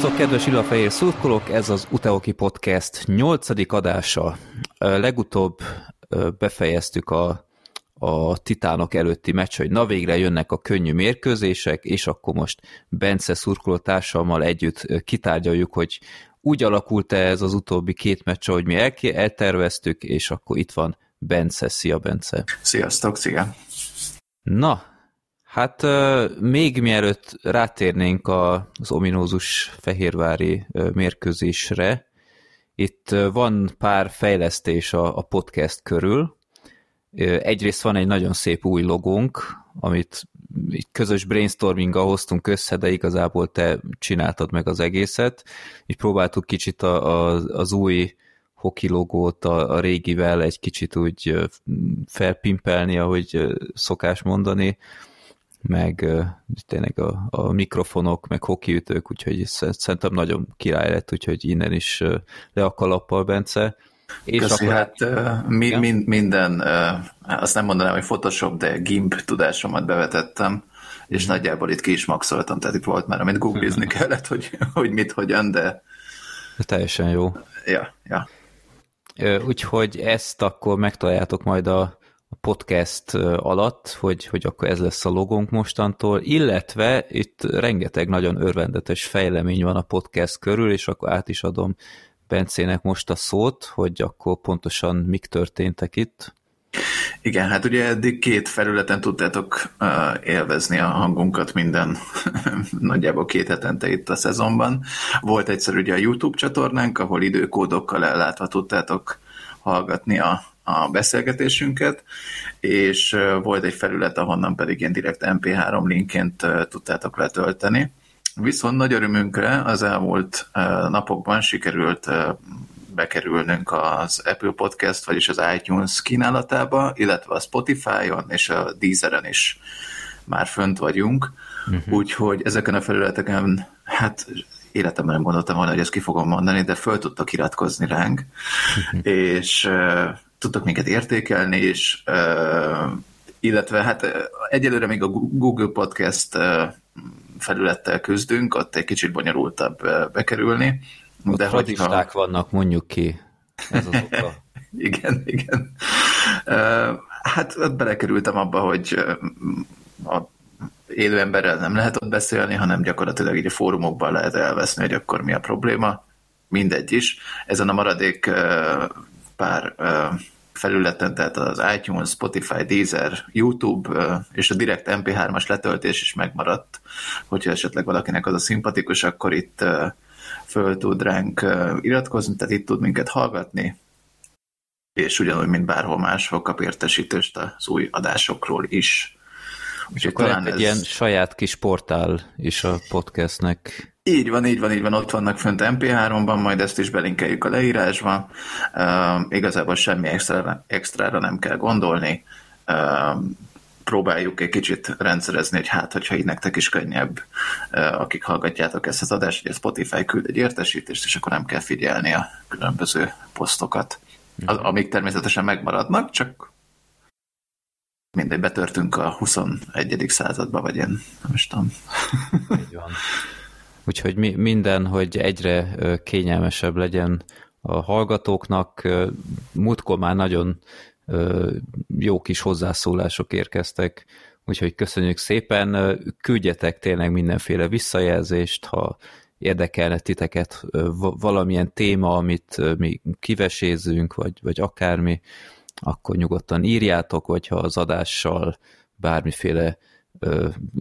Sziasztok, kedves illafehér szurkolók! Ez az Uteoki Podcast nyolcadik adása. Legutóbb befejeztük a, a titánok előtti meccs, hogy na végre jönnek a könnyű mérkőzések, és akkor most Bence szurkolótársammal együtt kitárgyaljuk, hogy úgy alakult-e ez az utóbbi két meccs, hogy mi el, elterveztük, és akkor itt van Bence. Szia, Bence! Sziasztok, szia! Na, Hát még mielőtt rátérnénk az ominózus fehérvári mérkőzésre, itt van pár fejlesztés a, podcast körül. Egyrészt van egy nagyon szép új logónk, amit közös brainstorminggal hoztunk össze, de igazából te csináltad meg az egészet. Így próbáltuk kicsit a, a, az új hoki logót a, a régivel egy kicsit úgy felpimpelni, ahogy szokás mondani meg tényleg a, a mikrofonok, meg hokiütők, úgyhogy szerintem nagyon király lett, úgyhogy innen is le a kalappal, Bence. És Köszi, akkor... hát mi, ja? mind, minden, azt nem mondanám, hogy Photoshop, de GIMP tudásomat bevetettem, és mm. nagyjából itt ki is maxoltam, tehát itt volt már, amit googlizni kellett, hogy, hogy mit, hogyan, de... de teljesen jó. Ja, ja. Úgyhogy ezt akkor megtaláljátok majd a a podcast alatt, hogy, hogy akkor ez lesz a logónk mostantól, illetve itt rengeteg nagyon örvendetes fejlemény van a podcast körül, és akkor át is adom Bencének most a szót, hogy akkor pontosan mik történtek itt. Igen, hát ugye eddig két felületen tudtátok uh, élvezni a hangunkat minden, nagyjából két hetente itt a szezonban. Volt egyszer ugye a YouTube csatornánk, ahol időkódokkal ellátva tudtátok hallgatni a, a beszélgetésünket, és volt egy felület, ahonnan pedig ilyen direkt MP3 linkként tudtátok letölteni. Viszont nagy örömünkre az elmúlt napokban sikerült bekerülnünk az Apple Podcast, vagyis az iTunes kínálatába, illetve a Spotify-on és a Deezeren is már fönt vagyunk, uh-huh. úgyhogy ezeken a felületeken, hát életemben nem gondoltam volna, hogy ezt ki fogom mondani, de föl tudtak iratkozni ránk, uh-huh. és tudtak minket értékelni, és illetve hát egyelőre még a Google Podcast felülettel küzdünk, ott egy kicsit bonyolultabb bekerülni. Ott de hogyha... vannak, mondjuk ki. Ez az oka. igen, igen. Hát ott belekerültem abba, hogy a élő emberrel nem lehet ott beszélni, hanem gyakorlatilag így a fórumokban lehet elveszni, hogy akkor mi a probléma. Mindegy is. Ezen a maradék pár felületen, tehát az iTunes, Spotify, Deezer, YouTube és a direkt MP3-as letöltés is megmaradt. Hogyha esetleg valakinek az a szimpatikus, akkor itt föl tud ránk iratkozni, tehát itt tud minket hallgatni, és ugyanúgy, mint bárhol máshol kap értesítést az új adásokról is. Úgyhogy talán egy ez... ilyen saját kis portál is a podcastnek. Így van, így van, így van, ott vannak fönt MP3-ban, majd ezt is belinkeljük a leírásba. Uh, igazából semmi extra, extrára nem kell gondolni. Uh, próbáljuk egy kicsit rendszerezni, hogy hát, hogyha így nektek is könnyebb, uh, akik hallgatjátok ezt az adást, hogy a Spotify küld egy értesítést, és akkor nem kell figyelni a különböző posztokat, az, amik természetesen megmaradnak, csak mindegy, betörtünk a 21. századba, vagy én nem is tudom. Így van. Úgyhogy mi, minden, hogy egyre kényelmesebb legyen a hallgatóknak. Múltkor már nagyon jó kis hozzászólások érkeztek, úgyhogy köszönjük szépen. Küldjetek tényleg mindenféle visszajelzést, ha érdekelne titeket valamilyen téma, amit mi kivesézünk, vagy, vagy akármi, akkor nyugodtan írjátok, vagy ha az adással bármiféle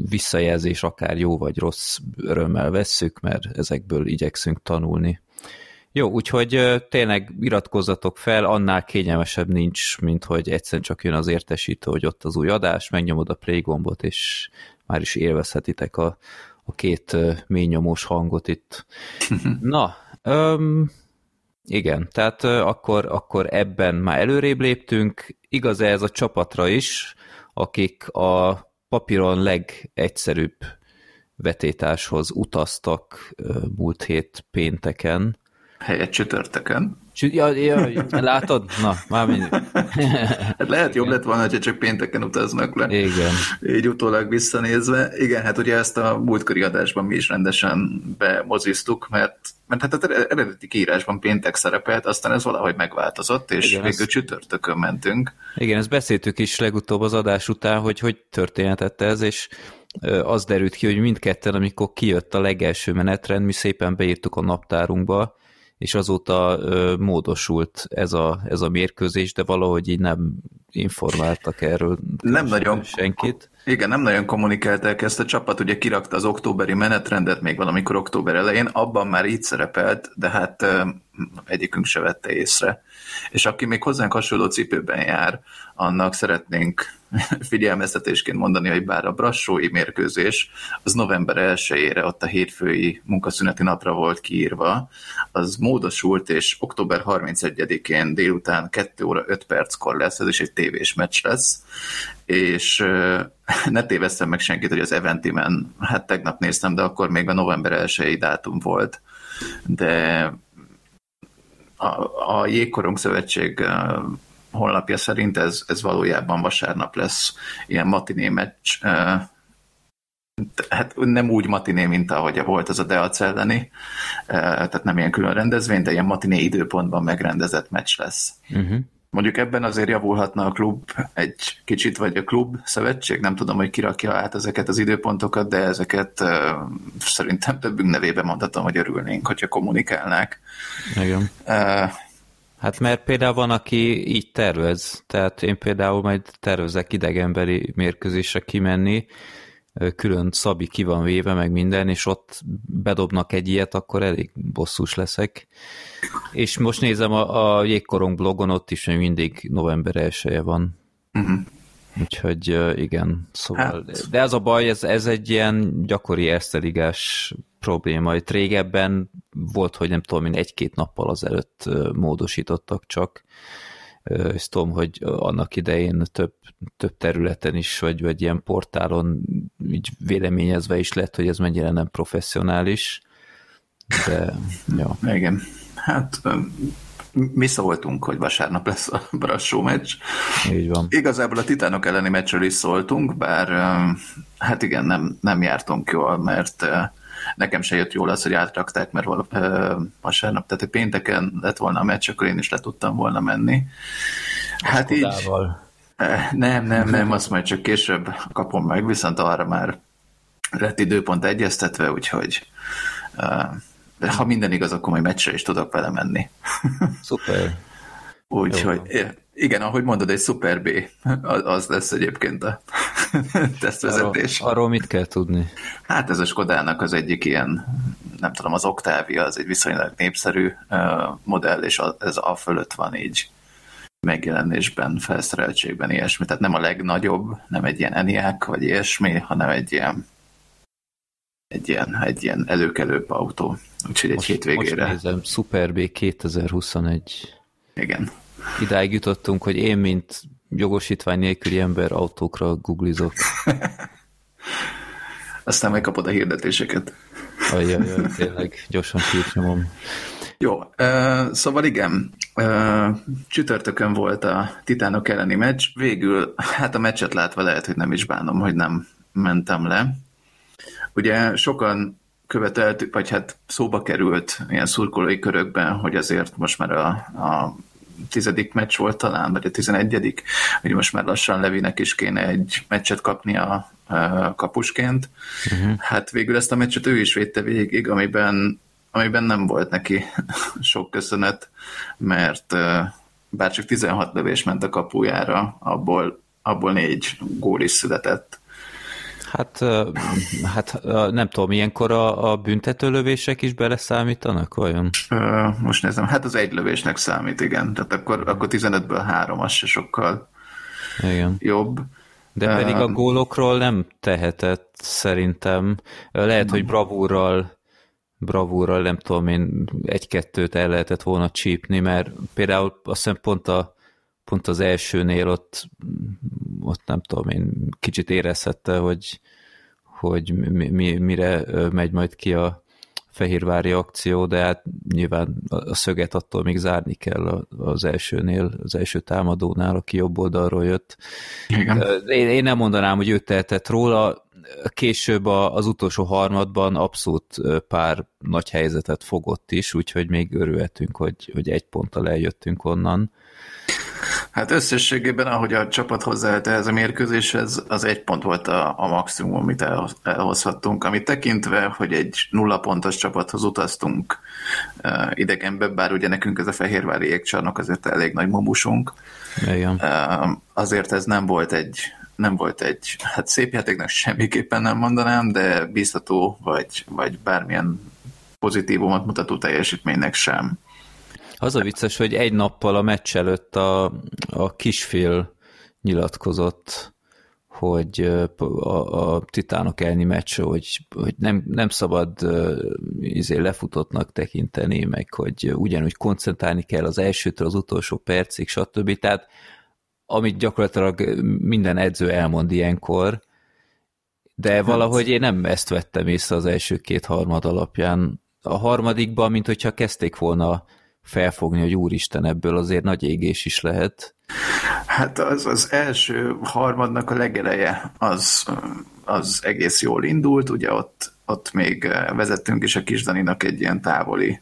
visszajelzés, akár jó vagy rossz, örömmel vesszük, mert ezekből igyekszünk tanulni. Jó, úgyhogy tényleg iratkozzatok fel, annál kényelmesebb nincs, mint hogy egyszerűen csak jön az értesítő, hogy ott az új adás, megnyomod a play gombot, és már is élvezhetitek a, a két mély nyomós hangot itt. Na, öm, igen, tehát akkor, akkor ebben már előrébb léptünk. Igaz ez a csapatra is, akik a papíron legegyszerűbb vetétáshoz utaztak múlt hét pénteken. Helyett csütörtökön. Ja, ja, látod? Na, már mindig. hát lehet jobb lett volna, ha csak pénteken utaznak le. Igen. Így utólag visszanézve. Igen, hát ugye ezt a múltkori adásban mi is rendesen bemoziztuk, mert, mert hát az eredeti kiírásban péntek szerepelt, aztán ez valahogy megváltozott, és Igen, végül ez... csütörtökön mentünk. Igen, ezt beszéltük is legutóbb az adás után, hogy hogy történhetett ez, és az derült ki, hogy mindketten, amikor kijött a legelső menetrend, mi szépen beírtuk a naptárunkba, és azóta ö, módosult ez a, ez a mérkőzés, de valahogy így nem informáltak erről nem nagyon senkit. Igen, nem nagyon kommunikálták ezt a csapat, ugye kirakta az októberi menetrendet még valamikor október elején, abban már így szerepelt, de hát ö, egyikünk se vette észre. És aki még hozzánk hasonló cipőben jár, annak szeretnénk figyelmeztetésként mondani, hogy bár a brassói mérkőzés az november 1-ére, ott a hétfői munkaszüneti napra volt kiírva, az módosult, és október 31-én délután 2 óra 5 perckor lesz, ez is egy tévés meccs lesz, és ne tévesztem meg senkit, hogy az Eventimen, hát tegnap néztem, de akkor még a november 1 dátum volt, de a, a Jégkorong Szövetség honlapja szerint ez, ez valójában vasárnap lesz ilyen matiné meccs, hát nem úgy matiné, mint ahogy volt az a Deac elleni, tehát nem ilyen külön rendezvény, de ilyen matiné időpontban megrendezett meccs lesz. Uh-huh. Mondjuk ebben azért javulhatna a klub egy kicsit, vagy a klub szövetség, nem tudom, hogy kirakja át ezeket az időpontokat, de ezeket uh, szerintem többünk nevében mondhatom, hogy örülnénk, hogyha kommunikálnák. Igen. Uh, Hát mert például van, aki így tervez, tehát én például majd tervezek idegenbeli mérkőzésre kimenni, külön Szabi ki van véve, meg minden, és ott bedobnak egy ilyet, akkor elég bosszus leszek. És most nézem a, a Jégkorong blogon, ott is mindig november 1 van. Uh-huh. Úgyhogy igen, szóval, hát. de ez a baj, ez, ez egy ilyen gyakori eszteligás probléma. Itt régebben volt, hogy nem tudom, egy-két nappal azelőtt módosítottak csak, és tudom, hogy annak idején több, több területen is, vagy, vagy ilyen portálon így véleményezve is lett, hogy ez mennyire nem professzionális, de ja. Igen, hát mi szóltunk, hogy vasárnap lesz a Brassó meccs. Így van. Igazából a Titánok elleni meccsről is szóltunk, bár hát igen, nem, nem jártunk jól, mert nekem se jött jól az, hogy átrakták, mert vasárnap, tehát egy pénteken lett volna a meccs, akkor én is le tudtam volna menni. Hát így... Nem, nem, nem, azt majd csak később kapom meg, viszont arra már lett időpont egyeztetve, úgyhogy ha minden igaz, akkor majd meccsre is tudok vele menni. Szuper. Úgyhogy, igen, ahogy mondod, egy Super B, az lesz egyébként a tesztvezetés. Arról, arról mit kell tudni? Hát ez a Skodának az egyik ilyen, nem tudom, az Octavia, az egy viszonylag népszerű modell, és ez a fölött van így megjelenésben, felszereltségben, ilyesmi. Tehát nem a legnagyobb, nem egy ilyen ENIAC, vagy ilyesmi, hanem egy ilyen egy ilyen, egy ilyen előkelőbb autó. Úgyhogy egy most, hétvégére. Most nézem, Super B 2021. Igen. Idáig jutottunk, hogy én, mint jogosítvány nélküli ember autókra googlizok. Aztán megkapod a hirdetéseket. Ajjaj, tényleg, gyorsan nyomom. Jó, szóval igen, csütörtökön volt a Titánok elleni meccs, végül, hát a meccset látva lehet, hogy nem is bánom, hogy nem mentem le. Ugye sokan követeltük, vagy hát szóba került ilyen szurkolói körökben, hogy azért most már a, a tizedik meccs volt talán, vagy a tizenegyedik, hogy most már lassan Levinek is kéne egy meccset kapni a, a kapusként. Uh-huh. Hát végül ezt a meccset ő is védte végig, amiben, amiben nem volt neki sok köszönet, mert bár csak 16 lövés ment a kapujára, abból, abból négy gól is született. Hát, hát nem tudom, ilyenkor a, a büntetőlövések is beleszámítanak, olyan? Most nézem, hát az egy lövésnek számít, igen. Tehát akkor, akkor 15-ből három, az se sokkal igen. jobb. De pedig a gólokról nem tehetett szerintem. Lehet, hogy bravúrral bravúrral, nem tudom én, egy-kettőt el lehetett volna csípni, mert például azt hiszem pont a pont az elsőnél ott, ott nem tudom én, kicsit érezhette, hogy, hogy mi, mi, mire megy majd ki a, fehérvári akció, de hát nyilván a szöget attól még zárni kell az elsőnél, az első támadónál, aki jobb oldalról jött. Igen. Én, én nem mondanám, hogy ő tehetett róla, később az utolsó harmadban abszolút pár nagy helyzetet fogott is, úgyhogy még örülhetünk, hogy, hogy egy ponttal eljöttünk onnan. Hát összességében, ahogy a csapat hozzáállt ehhez a mérkőzéshez, az egy pont volt a, a maximum, amit el, elhozhattunk, amit tekintve, hogy egy nulla pontos csapathoz utaztunk uh, idegenbe, bár ugye nekünk ez a Fehérvári égcsarnok azért elég nagy mobusunk. Uh, azért ez nem volt egy nem volt egy, hát szép játéknak semmiképpen nem mondanám, de biztató, vagy, vagy bármilyen pozitívumot mutató teljesítménynek sem. Az a vicces, hogy egy nappal a meccs előtt a, a kisfél nyilatkozott, hogy a, a titánok elni meccs, hogy, hogy nem, nem szabad izé lefutottnak tekinteni, meg hogy ugyanúgy koncentrálni kell az elsőtől az utolsó percig, stb. Tehát amit gyakorlatilag minden edző elmond ilyenkor, de hát. valahogy én nem ezt vettem észre az első két harmad alapján. A harmadikban, mint hogyha kezdték volna felfogni, hogy úristen, ebből azért nagy égés is lehet. Hát az, az első harmadnak a legeleje az, az egész jól indult, ugye ott, ott még vezettünk is a Kisdaninak egy ilyen távoli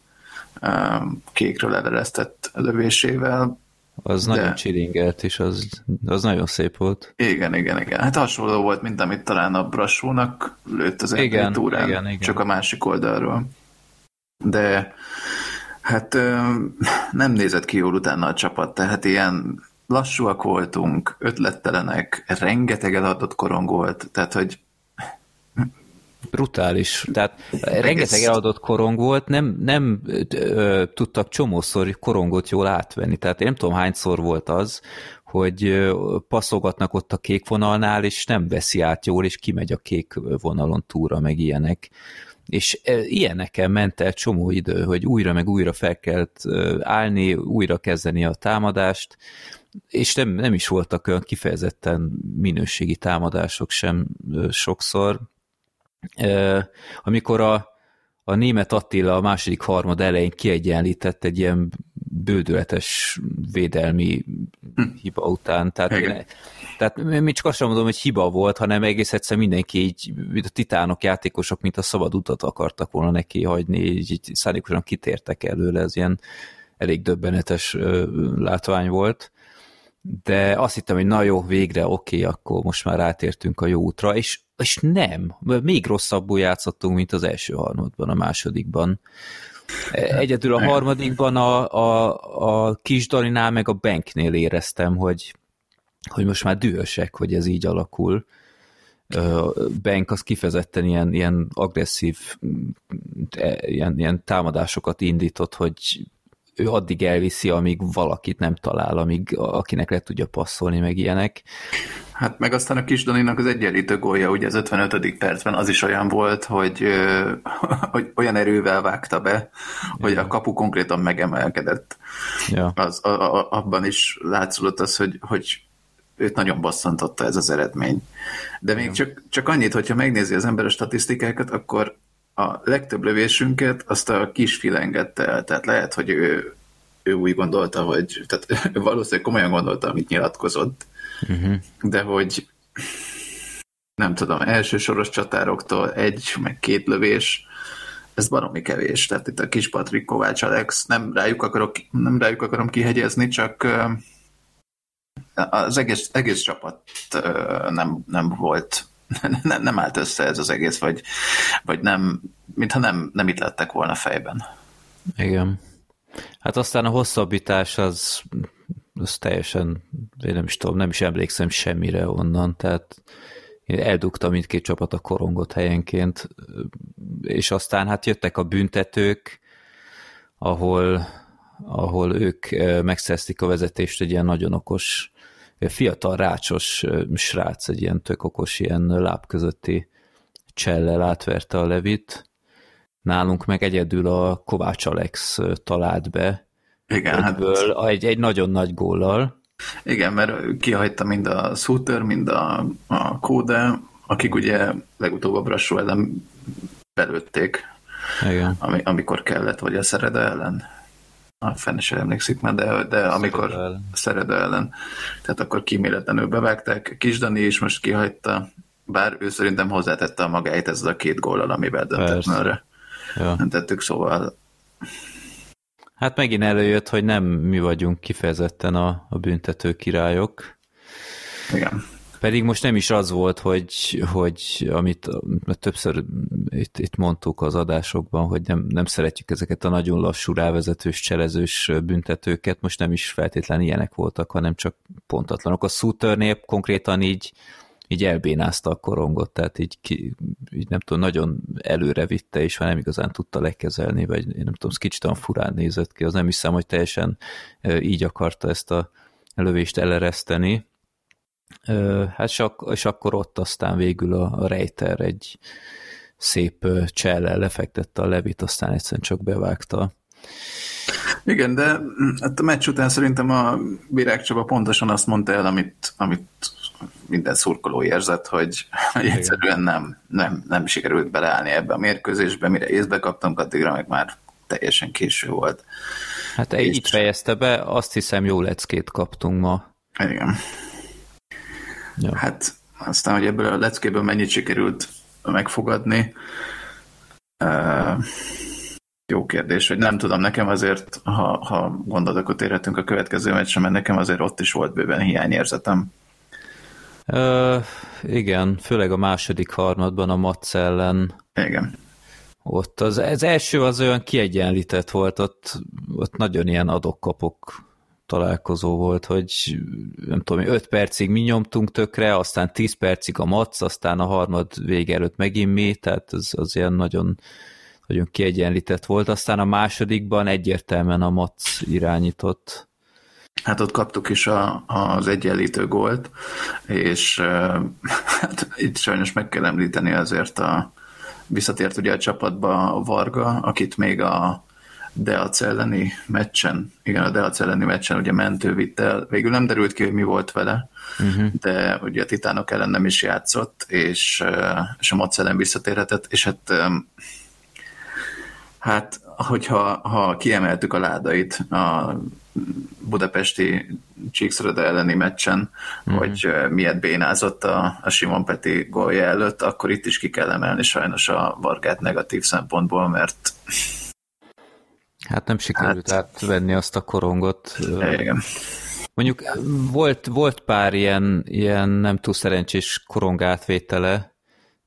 kékről eleresztett lövésével, az de... nagyon csiringelt, és az, az nagyon szép volt. Igen, igen, igen. Hát hasonló volt, mint amit talán a Brassónak lőtt az igen, túrán, igen, igen. csak a másik oldalról. De hát nem nézett ki jól utána a csapat, tehát ilyen lassúak voltunk, ötlettelenek, rengeteg eladott korong volt, tehát hogy brutális. Tehát rengeteg eladott korong volt, nem, nem ö, tudtak csomószor korongot jól átvenni. Tehát én nem tudom hányszor volt az, hogy passzogatnak ott a kék vonalnál, és nem veszi át jól, és kimegy a kék vonalon túra, meg ilyenek. És ilyeneken ment el csomó idő, hogy újra meg újra fel kellett állni, újra kezdeni a támadást, és nem, nem is voltak olyan kifejezetten minőségi támadások sem sokszor, amikor a, a német Attila a második harmad elején kiegyenlített egy ilyen bődületes védelmi hm. hiba után. Tehát, én, tehát mi csak azt sem mondom, hogy hiba volt, hanem egész egyszer mindenki így, mint a titánok játékosok, mint a szabad utat akartak volna neki hagyni, így, így szándékosan kitértek előle, ez ilyen elég döbbenetes látvány volt de azt hittem, hogy na jó, végre oké, okay, akkor most már rátértünk a jó útra, és, és nem, még rosszabbul játszottunk, mint az első harmadban, a másodikban. Egyedül a harmadikban a, a, a kis Dalinál meg a Banknél éreztem, hogy, hogy most már dühösek, hogy ez így alakul. Bank az kifejezetten ilyen, ilyen agresszív e, ilyen, ilyen támadásokat indított, hogy ő addig elviszi, amíg valakit nem talál, amíg akinek le tudja passzolni, meg ilyenek. Hát meg aztán a kis Daninak az egyenlítő gólja, ugye az 55. percben az is olyan volt, hogy, hogy olyan erővel vágta be, hogy a kapu konkrétan megemelkedett. Ja. Az, a, a, abban is látszódott az, hogy, hogy őt nagyon bosszantotta ez az eredmény. De még ja. csak, csak annyit, hogyha megnézi az ember a statisztikákat, akkor a legtöbb lövésünket azt a kis engedte el, tehát lehet, hogy ő, ő úgy gondolta, hogy tehát valószínűleg komolyan gondolta, amit nyilatkozott, uh-huh. de hogy nem tudom, elsősoros csatároktól egy, meg két lövés, ez baromi kevés. Tehát itt a kis Patrik Kovács Alex, nem rájuk, akarok, nem rájuk akarom kihegyezni, csak az egész, egész csapat nem, nem volt nem, nem állt össze ez az egész, vagy, vagy nem, mintha nem, nem itt lettek volna fejben. Igen. Hát aztán a hosszabbítás az, az teljesen, én nem is tudom, nem is emlékszem semmire onnan, tehát én eldugtam mindkét csapat a korongot helyenként, és aztán hát jöttek a büntetők, ahol, ahol ők megszerzték a vezetést egy ilyen nagyon okos fiatal rácsos srác, egy ilyen tök okos, ilyen láb közötti csellel átverte a levit. Nálunk meg egyedül a Kovács Alex talált be. Igen, hát... egy, egy nagyon nagy góllal. Igen, mert kihagyta mind a Suter, mind a, a Kóde, akik ugye legutóbb a Brassó ellen belőtték Igen. Ami, amikor kellett, vagy a Szereda ellen. A fenn is emlékszik már, de, de amikor ellen. Szereda ellen. Tehát akkor kíméletlenül bevágták. Kis Dani is most kihagyta, bár ő szerintem hozzátette a magáit ezzel a két góllal, amivel döntött merre. Ja. Nem tettük, szóval Hát megint előjött, hogy nem mi vagyunk kifejezetten a, a büntető királyok. Igen. Pedig most nem is az volt, hogy, hogy amit többször itt, itt mondtuk az adásokban, hogy nem, nem szeretjük ezeket a nagyon lassú rávezetős, cselezős büntetőket, most nem is feltétlen ilyenek voltak, hanem csak pontatlanok. A Suternél konkrétan így így elbénázta a korongot, tehát így, ki, így nem tudom, nagyon előre vitte, és már nem igazán tudta lekezelni, vagy én nem tudom, kicsit olyan furán nézett ki, az nem hiszem, hogy teljesen így akarta ezt a lövést elereszteni. Hát és, ak- és akkor ott aztán végül a, Reiter egy szép csellel lefektette a levit, aztán egyszerűen csak bevágta. Igen, de hát a meccs után szerintem a Virág Csaba pontosan azt mondta el, amit, amit minden szurkoló érzett, hogy, hogy egyszerűen nem, nem, nem sikerült beleállni ebbe a mérkőzésbe, mire észbe kaptam, addigra meg már teljesen késő volt. Hát és... itt fejezte be, azt hiszem jó leckét kaptunk ma. Igen. Ja. Hát aztán, hogy ebből a leckéből mennyit sikerült megfogadni, uh, jó kérdés, hogy nem tudom, nekem azért, ha, ha gondolod, akkor térhetünk a következő meccsre, mert nekem azért ott is volt bőven hiányérzetem. Ö, igen, főleg a második harmadban a Matsz ellen. Igen. Ott az, az első az olyan kiegyenlített volt, ott, ott nagyon ilyen adok-kapok találkozó volt, hogy nem tudom, 5 percig mi nyomtunk tökre, aztán 10 percig a Matsz, aztán a harmad vége előtt megint mi, tehát az, az ilyen nagyon, nagyon kiegyenlített volt. Aztán a másodikban egyértelműen a Matsz irányított. Hát ott kaptuk is a, az egyenlítő gólt, és hát itt sajnos meg kell említeni azért a visszatért ugye a csapatba Varga, akit még a Deac elleni meccsen, igen, a Deac elleni meccsen ugye mentő vitt el, végül nem derült ki, hogy mi volt vele, uh-huh. de ugye a Titánok ellen nem is játszott, és, és a Mac ellen visszatérhetett, és hát hát hogyha ha kiemeltük a ládait a budapesti Csíkszoroda elleni meccsen, mm-hmm. hogy miért bénázott a, a Simon Peti gólja előtt, akkor itt is ki kell emelni sajnos a Vargát negatív szempontból, mert Hát nem sikerült hát, átvenni azt a korongot. Igen. Mondjuk volt, volt pár ilyen, ilyen nem túl szerencsés korongátvétele,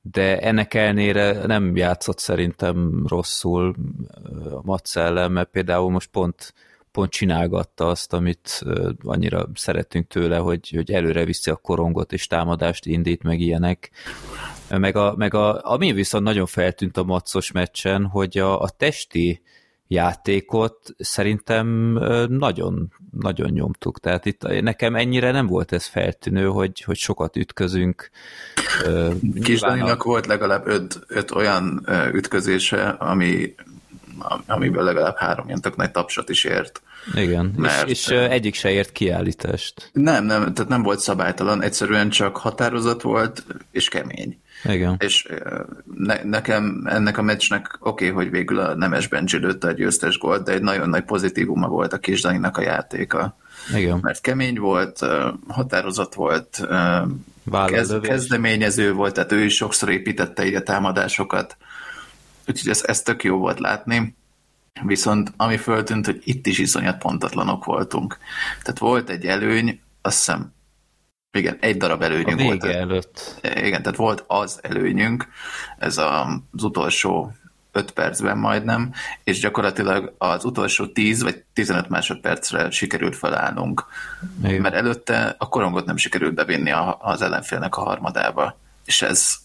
de ennek elnére nem játszott szerintem rosszul a Matsz ellen, mert például most pont, pont csinálgatta azt, amit annyira szeretünk tőle, hogy, hogy előre viszi a korongot és támadást indít, meg ilyenek. Meg, a, meg a, ami viszont nagyon feltűnt a Matszos meccsen, hogy a, a testi játékot szerintem nagyon, nagyon nyomtuk. Tehát itt nekem ennyire nem volt ez feltűnő, hogy, hogy sokat ütközünk. Kisdaninak a... volt legalább öt, öt olyan ütközése, ami, amiből legalább három ilyen tök nagy tapsot is ért. Igen, mert, és, és egyik se ért kiállítást. Nem, nem, tehát nem volt szabálytalan, egyszerűen csak határozat volt, és kemény. Igen. És ne, nekem ennek a meccsnek oké, okay, hogy végül a Nemes Benji lőtte a győztes gólt, de egy nagyon nagy pozitívuma volt a Kisdaninak a játéka. Igen. Mert kemény volt, határozott volt, kez, kezdeményező volt, tehát ő is sokszor építette így a támadásokat. Úgyhogy ez, ez tök jó volt látni. Viszont ami föltűnt, hogy itt is iszonyat pontatlanok voltunk. Tehát volt egy előny, azt hiszem igen, egy darab előnyünk a volt. előtt. Igen, tehát volt az előnyünk, ez a, az utolsó 5 percben majdnem, és gyakorlatilag az utolsó 10 vagy 15 másodpercre sikerült felállnunk. Igen. Mert előtte a korongot nem sikerült bevinni az ellenfélnek a harmadába. És ez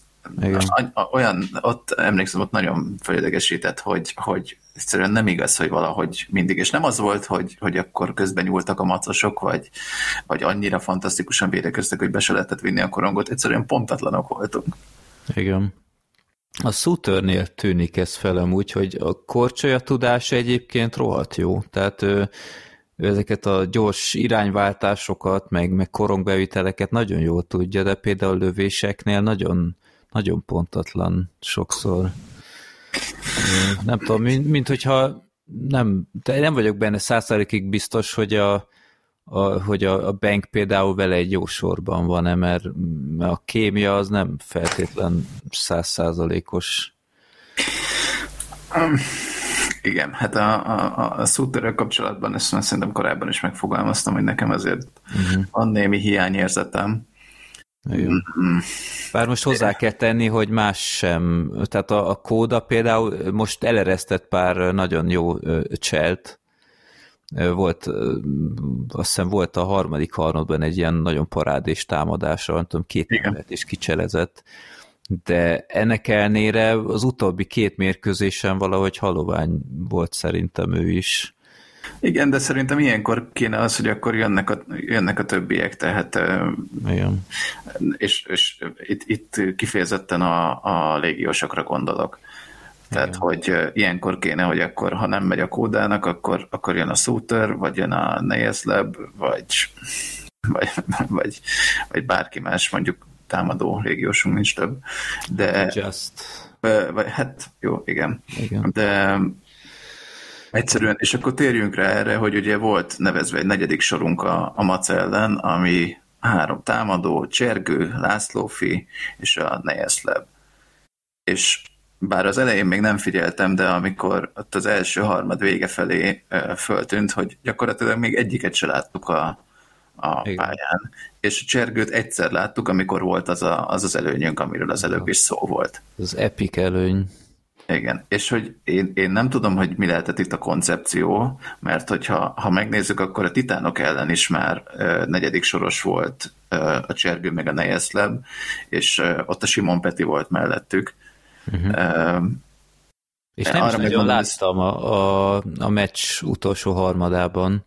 igen. olyan, ott emlékszem, ott nagyon fölidegesített, hogy, hogy egyszerűen nem igaz, hogy valahogy mindig, és nem az volt, hogy, hogy akkor közben nyúltak a macosok, vagy, vagy annyira fantasztikusan védekeztek, hogy be se lehetett vinni a korongot, egyszerűen pontatlanok voltunk. Igen. A Suternél tűnik ez fel amúgy, hogy a korcsolya tudása egyébként rohadt jó, tehát ő, ő ezeket a gyors irányváltásokat, meg, meg korongbeviteleket nagyon jól tudja, de például lövéseknél nagyon, nagyon pontatlan sokszor. Nem tudom, mint, mint hogyha nem, de nem vagyok benne százszerikig biztos, hogy a, a, hogy a, a bank például vele egy jó sorban van-e, mert, a kémia az nem feltétlen százszázalékos. Um, igen, hát a, a, a szútörrel kapcsolatban ezt már szerintem korábban is megfogalmaztam, hogy nekem azért uh-huh. van némi hiányérzetem. Mm-hmm. Bár most hozzá kell tenni, hogy más sem, tehát a, a kóda például most eleresztett pár nagyon jó cselt, volt, azt hiszem volt a harmadik harmadban egy ilyen nagyon parádés támadásra, nem tudom, két embert is kicselezett, de ennek elnére az utóbbi két mérkőzésen valahogy halovány volt szerintem ő is. Igen, de szerintem ilyenkor kéne az, hogy akkor jönnek a, jönnek a többiek, tehát Igen. És, és itt, itt kifejezetten a, a légiósokra gondolok. Tehát, Igen. hogy ilyenkor kéne, hogy akkor, ha nem megy a kódának, akkor, akkor jön a Suter, vagy jön a Neas Lab, vagy, vagy, vagy, vagy bárki más, mondjuk támadó légiósunk nincs több. De, Just. Vagy, hát jó, igen. igen. De egyszerűen, és akkor térjünk rá erre, hogy ugye volt nevezve egy negyedik sorunk a, a Mac ellen, ami három támadó, Csergő, Lászlófi és a Neas Lab. És bár az elején még nem figyeltem, de amikor ott az első harmad vége felé föltűnt, hogy gyakorlatilag még egyiket se láttuk a, a pályán. És a csergőt egyszer láttuk, amikor volt az, a, az az előnyünk, amiről az előbb is szó volt. Az epic előny. Igen, és hogy én, én nem tudom, hogy mi lehetett itt a koncepció, mert hogyha ha megnézzük, akkor a Titánok ellen is már uh, negyedik soros volt uh, a Csergő meg a Nejeszleb, és uh, ott a Simon Peti volt mellettük, Uh-huh. És nem is nagyon láttam a, a, a meccs utolsó harmadában.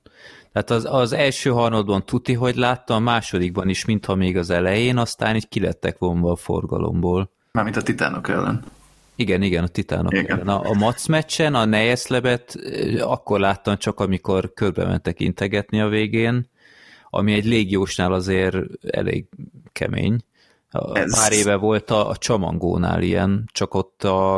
Tehát az, az első harmadban tuti, hogy láttam, a másodikban is, mintha még az elején, aztán így kilettek vonva a forgalomból. Mármint a titánok ellen. Igen, igen, a titánok igen. ellen. A, a Mac meccsen a Nejeslebet akkor láttam csak, amikor körbe mentek integetni a végén, ami egy légiósnál azért elég kemény. Ez... Pár éve volt a, a Csamangónál ilyen, csak ott a,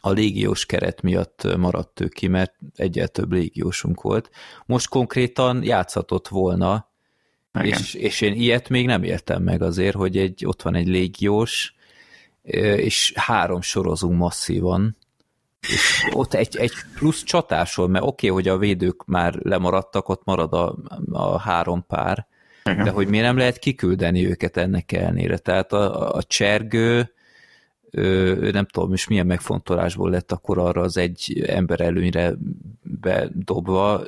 a légiós keret miatt maradt ő ki, mert egyel több légiósunk volt. Most konkrétan játszhatott volna, és, és én ilyet még nem értem meg azért, hogy egy, ott van egy légiós, és három sorozunk masszívan, és ott egy, egy plusz csatásol, mert oké, okay, hogy a védők már lemaradtak, ott marad a, a három pár, igen. De hogy miért nem lehet kiküldeni őket ennek ellenére? Tehát a, a csergő, ő, nem tudom és milyen megfontolásból lett akkor arra az egy ember előnyre bedobva,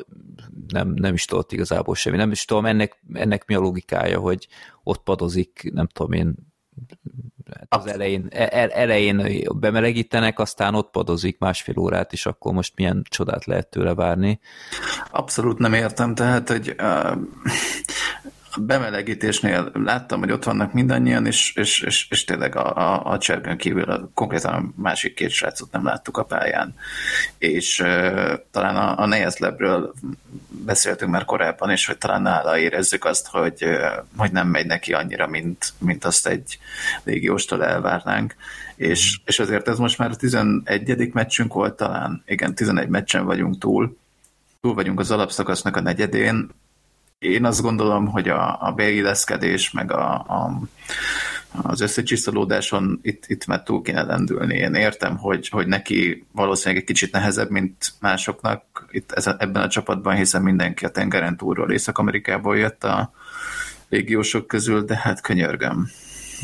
nem, nem is tudott igazából semmi. Nem is tudom, ennek, ennek mi a logikája, hogy ott padozik, nem tudom én, az elején, el, elején bemelegítenek, aztán ott padozik másfél órát, és akkor most milyen csodát lehet tőle várni? Abszolút nem értem, tehát, hogy uh, bemelegítésnél láttam, hogy ott vannak mindannyian, és, és, és, és tényleg a, a, a csergőn kívül a, konkrétan a másik két srácot nem láttuk a pályán. És uh, talán a, a Nejezlebről beszéltünk már korábban, és hogy talán nála érezzük azt, hogy, hogy nem megy neki annyira, mint, mint azt egy légióstól elvárnánk. És, és azért ez most már a 11. meccsünk volt talán, igen, 11 meccsen vagyunk túl, túl vagyunk az alapszakasznak a negyedén, én azt gondolom, hogy a, a beilleszkedés, meg a, a, az összecsiszolódáson itt, itt már túl kéne lendülni. Én értem, hogy, hogy neki valószínűleg egy kicsit nehezebb, mint másoknak itt ez, ebben a csapatban, hiszen mindenki a tengeren túlról Észak-Amerikából jött a légiósok közül, de hát könyörgöm.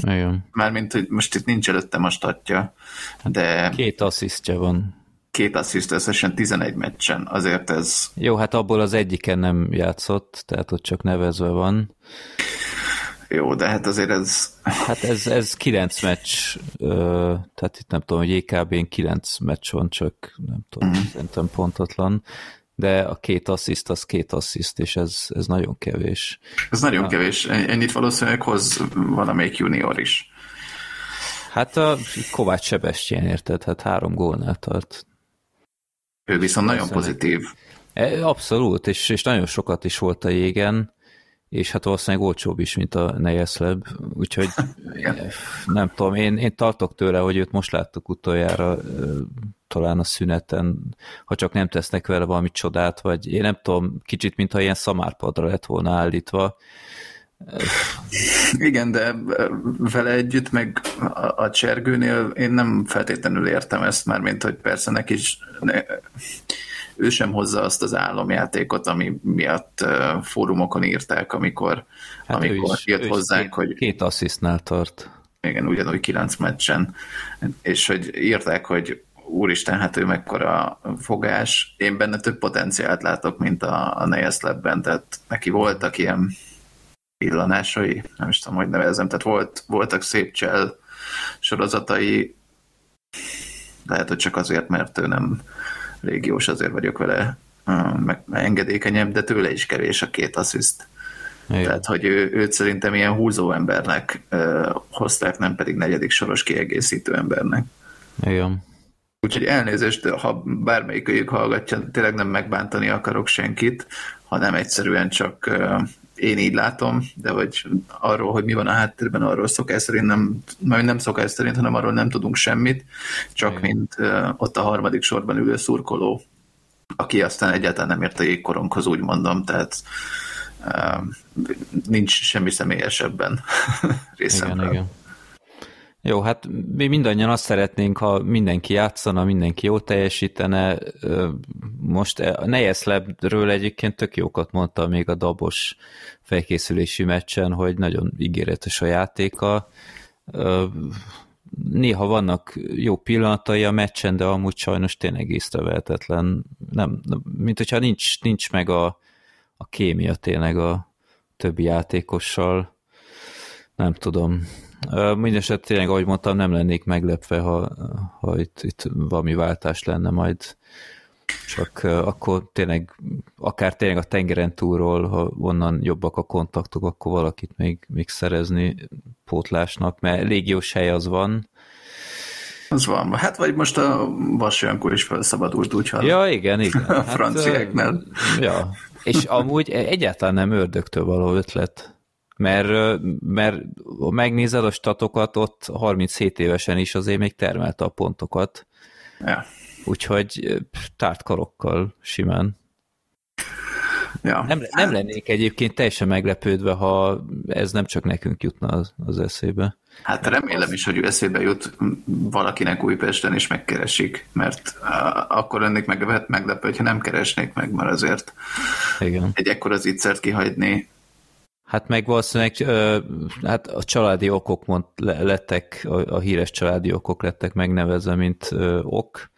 Igen. Mármint, hogy most itt nincs előttem a statja, de... Két asszisztja van két assziszt összesen 11 meccsen, azért ez... Jó, hát abból az egyiken nem játszott, tehát ott csak nevezve van. Jó, de hát azért ez... Hát ez, ez 9 meccs, tehát itt nem tudom, hogy EKB-n 9 meccs van, csak nem tudom, mm. szerintem pontatlan, de a két assziszt az két assziszt, és ez, ez nagyon kevés. Ez nagyon kevés. Ennyit valószínűleg hoz valamelyik junior is. Hát a Kovács Sebestyén érted, hát három gólnál tart. Ő viszont nagyon pozitív. E, abszolút, és, és nagyon sokat is volt a jégen, és hát valószínűleg olcsóbb is, mint a Nejeszleb, úgyhogy nem tudom, én, én tartok tőle, hogy őt most láttuk utoljára talán a szüneten, ha csak nem tesznek vele valami csodát, vagy én nem tudom, kicsit, mintha ilyen szamárpadra lett volna állítva. Igen, de vele együtt, meg a, csergőnél én nem feltétlenül értem ezt már, mint hogy persze neki is ne, ő sem hozza azt az álomjátékot, ami miatt fórumokon írták, amikor, hát amikor is, jött hozzánk, két, hogy... Két asszisztnál tart. Igen, ugyanúgy kilenc meccsen. És hogy írták, hogy úristen, hát ő mekkora fogás. Én benne több potenciált látok, mint a, a Nejes Lab-ben, tehát neki voltak ilyen pillanásai, nem is tudom, hogy nevezem, tehát volt, voltak szép csel sorozatai, lehet, hogy csak azért, mert ő nem régiós, azért vagyok vele meg engedékenyebb, de tőle is kevés a két assziszt. Igen. Tehát, hogy ő, őt szerintem ilyen húzó embernek uh, hozták, nem pedig negyedik soros kiegészítő embernek. Igen. Úgyhogy elnézést, ha bármelyik őjük hallgatja, tényleg nem megbántani akarok senkit, hanem egyszerűen csak én így látom, de hogy arról, hogy mi van a háttérben, arról szokás szerint nem, nem szokás szerint, hanem arról nem tudunk semmit, csak Igen. mint uh, ott a harmadik sorban ülő szurkoló, aki aztán egyáltalán nem ért a jégkoronghoz, úgy mondom, tehát uh, nincs semmi személyesebben részemről. Igen, igen. Jó, hát mi mindannyian azt szeretnénk, ha mindenki játszana, mindenki jól teljesítene. Most a Nejeslabről egyébként tök jókat mondta még a dabos felkészülési meccsen, hogy nagyon ígéretes a játéka. Néha vannak jó pillanatai a meccsen, de amúgy sajnos tényleg észrevehetetlen. Nem, mint hogyha nincs, nincs meg a, a kémia tényleg a többi játékossal. Nem tudom Mindenesetre tényleg, ahogy mondtam, nem lennék meglepve, ha, ha itt, itt valami váltás lenne majd. Csak akkor tényleg, akár tényleg a tengeren túlról, ha onnan jobbak a kontaktok, akkor valakit még, még szerezni pótlásnak, mert légiós hely az van. Az van. Hát vagy most a Vasjankor is felszabadult, úgyhogy ja, igen, igen. a hát, franciáknál. Ja, és amúgy egyáltalán nem ördögtől való ötlet mert, mert megnézed a statokat, ott 37 évesen is azért még termelte a pontokat. Ja. Úgyhogy tárt karokkal simán. Ja. Nem, nem lennék egyébként teljesen meglepődve, ha ez nem csak nekünk jutna az, az eszébe. Hát remélem is, hogy eszébe jut valakinek Újpesten és megkeresik, mert akkor lennék meglepő, hogyha nem keresnék meg, mert azért Igen. egy ekkora zicsert kihagyni Hát meg valószínűleg hát a családi okok mond, lettek, a, a híres családi okok lettek megnevezve, mint ok,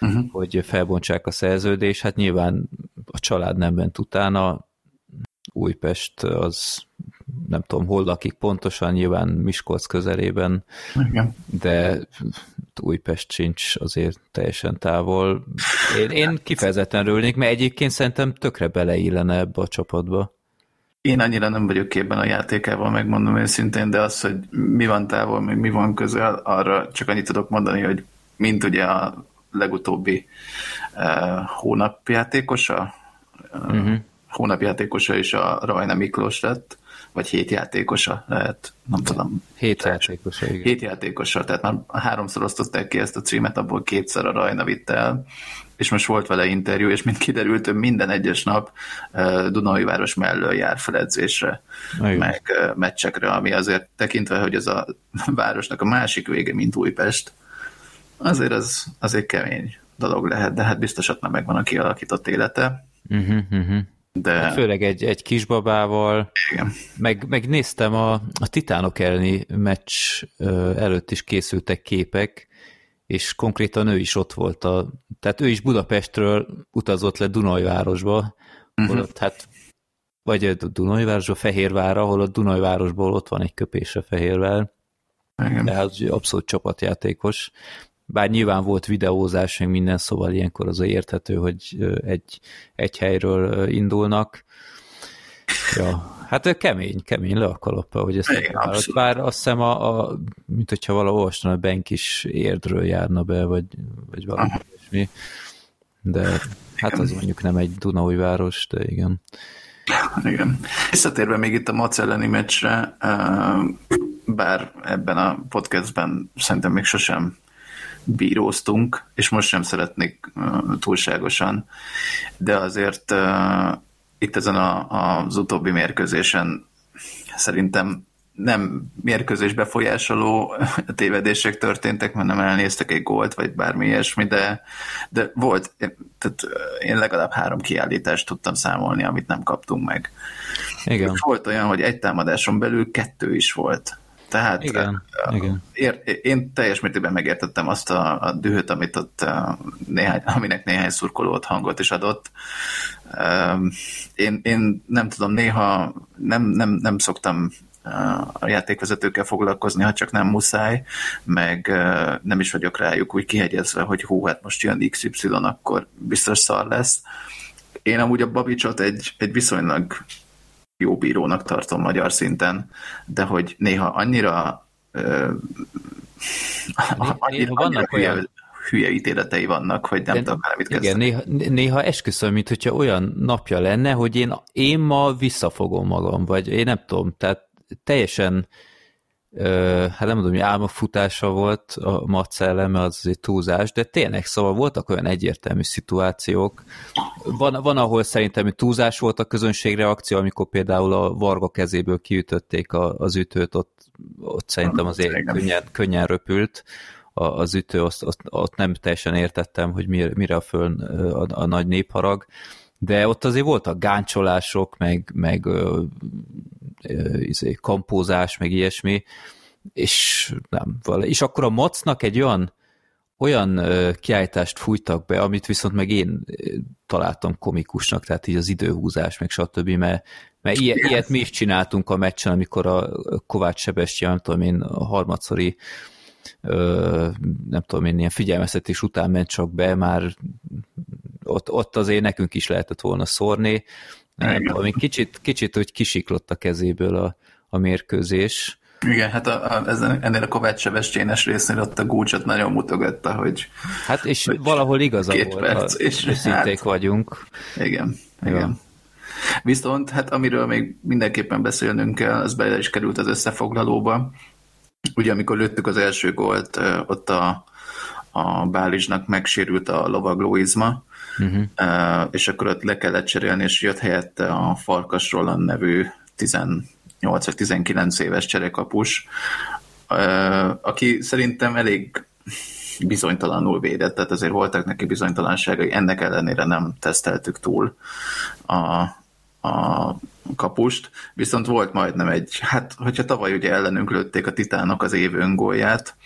uh-huh. hogy felbontsák a szerződést. Hát nyilván a család nem bent utána, Újpest az nem tudom, hol lakik pontosan, nyilván Miskolc közelében, Igen. de Újpest sincs azért teljesen távol. Én, én kifejezetten rölnék, mert egyébként szerintem tökre beleillene ebbe a csapatba. Én annyira nem vagyok képben a játékával, megmondom őszintén, de az, hogy mi van távol, még mi van közel, arra csak annyit tudok mondani, hogy mint ugye a legutóbbi uh, hónapjátékosa, uh-huh. hónapjátékosa is a Rajna Miklós lett, vagy hét játékosa lehet, nem tudom. Hét játékosa, igen. Hét játékosa, tehát már háromszor osztották ki ezt a címet, abból kétszer a Rajna vitte el, és most volt vele interjú, és mint kiderült, ő minden egyes nap Dunai város mellől jár fel edzésre, Igen. meg meccsekre, ami azért tekintve, hogy ez a városnak a másik vége, mint Újpest, azért az azért kemény dolog lehet, de hát biztos ott már megvan a kialakított élete. Uh-huh, uh-huh. De... Hát főleg egy, egy kisbabával. Igen. Meg, meg néztem a, a Titánok elleni meccs előtt is készültek képek, és konkrétan ő is ott volt, a, tehát ő is Budapestről utazott le Dunajvárosba, uh-huh. ott hát vagy Dunajvárosba, Fehérvárra, ahol a Dunajvárosból ott van egy köpésre Fehérvár. Igen. De hát abszolút csapatjátékos. Bár nyilván volt videózás, meg minden, szóval ilyenkor az érthető, hogy egy, egy helyről indulnak. Ja, Hát kemény, kemény le a kalappa, hogy ezt Igen, Bár azt hiszem, a, a, mint hogyha valahol olvastam, a Benk is érdről járna be, vagy, vagy valami ilyesmi. De hát az mondjuk nem egy Dunaúj város, de igen. Igen. Visszatérve még itt a Mac elleni meccsre, bár ebben a podcastben szerintem még sosem bíróztunk, és most sem szeretnék túlságosan, de azért itt ezen a, az utóbbi mérkőzésen szerintem nem mérkőzés befolyásoló tévedések történtek, mert nem elnéztek egy gólt, vagy bármi ilyesmi, de, de volt, tehát én legalább három kiállítást tudtam számolni, amit nem kaptunk meg. Igen. És volt olyan, hogy egy támadáson belül kettő is volt. Tehát igen, uh, igen. Ér, én teljes mértékben megértettem azt a, a dühöt, amit ott uh, néhány, aminek néhány szurkoló ott hangot is adott. Uh, én, én nem tudom, néha nem, nem, nem szoktam a játékvezetőkkel foglalkozni, ha csak nem muszáj, meg nem is vagyok rájuk úgy kihegyezve, hogy hú, hát most jön XY, akkor biztos szar lesz. Én amúgy a Babicsot egy, egy viszonylag jó bírónak tartom magyar szinten, de hogy néha annyira ö, annyira, annyira hülye, hülye ítéletei vannak, hogy nem de, tudom már mit Igen, néha, néha esküszöm, mint hogyha olyan napja lenne, hogy én, én ma visszafogom magam, vagy én nem tudom, tehát teljesen hát nem tudom, hogy álmafutása volt a Mac eleme, az egy túlzás, de tényleg szóval voltak olyan egyértelmű szituációk. Van, van ahol szerintem túlzás volt a közönség reakció, amikor például a Varga kezéből kiütötték a, az ütőt, ott, ott szerintem azért könnyen, könnyen röpült az ütő, azt, azt, ott nem teljesen értettem, hogy mire, mire a föln a, a nagy népharag de ott azért voltak gáncsolások, meg, meg ö, ö, izé, kampózás, meg ilyesmi, és nem, vala. És akkor a Macnak egy olyan, olyan ö, kiállítást fújtak be, amit viszont meg én találtam komikusnak, tehát így az időhúzás, meg stb., mert, mert ilyet, ilyet mi is csináltunk a meccsen, amikor a Kovács Sebestyén, nem tudom én, a harmadszori ö, nem tudom én, ilyen figyelmeztetés után ment csak be, már ott, ott azért nekünk is lehetett volna szórni. Nem tudom, kicsit, kicsit úgy kisiklott a kezéből a, a mérkőzés. Igen, hát a, a, ezen, ennél a Kovács Sebestyénes résznél ott a gúcsot nagyon mutogatta, hogy Hát és hogy valahol igaza két volt, perc, és őszinték hát, vagyunk. Igen, igen. igen. Viszont, hát amiről még mindenképpen beszélnünk kell, az bele is került az összefoglalóba. Ugye, amikor lőttük az első gólt, ott a, a Bálizsnak megsérült a lovaglóizma, uh-huh. és akkor ott le kellett cserélni, és jött helyette a Farkas Roland nevű 18 vagy 19 éves cserekapus, aki szerintem elég bizonytalanul védett, tehát azért voltak neki bizonytalanságai, ennek ellenére nem teszteltük túl a, a kapust, viszont volt majdnem egy, hát hogyha tavaly ugye ellenünk lőtték a titánok az év öngólját,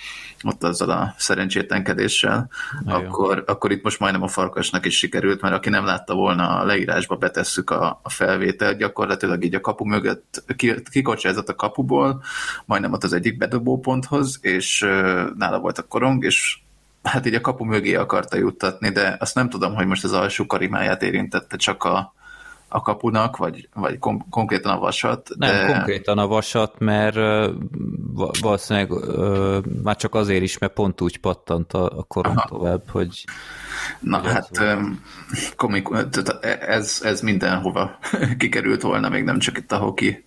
ott azzal a szerencsétlenkedéssel, akkor, akkor itt most majdnem a farkasnak is sikerült, mert aki nem látta volna a leírásba, betesszük a, a felvételt, gyakorlatilag így a kapu mögött kikocsázott a kapuból, majdnem ott az egyik bedobóponthoz, és nála volt a korong, és hát így a kapu mögé akarta juttatni, de azt nem tudom, hogy most az alsó karimáját érintette csak a, a kapunak, vagy, vagy kon- konkrétan a vasat. De... Nem, konkrétan a vasat, mert valószínűleg már csak azért is, mert pont úgy pattant a, a korom Aha. tovább, hogy Na hogy hát komik, ez, ez mindenhova kikerült volna, még nem csak itt a hoki.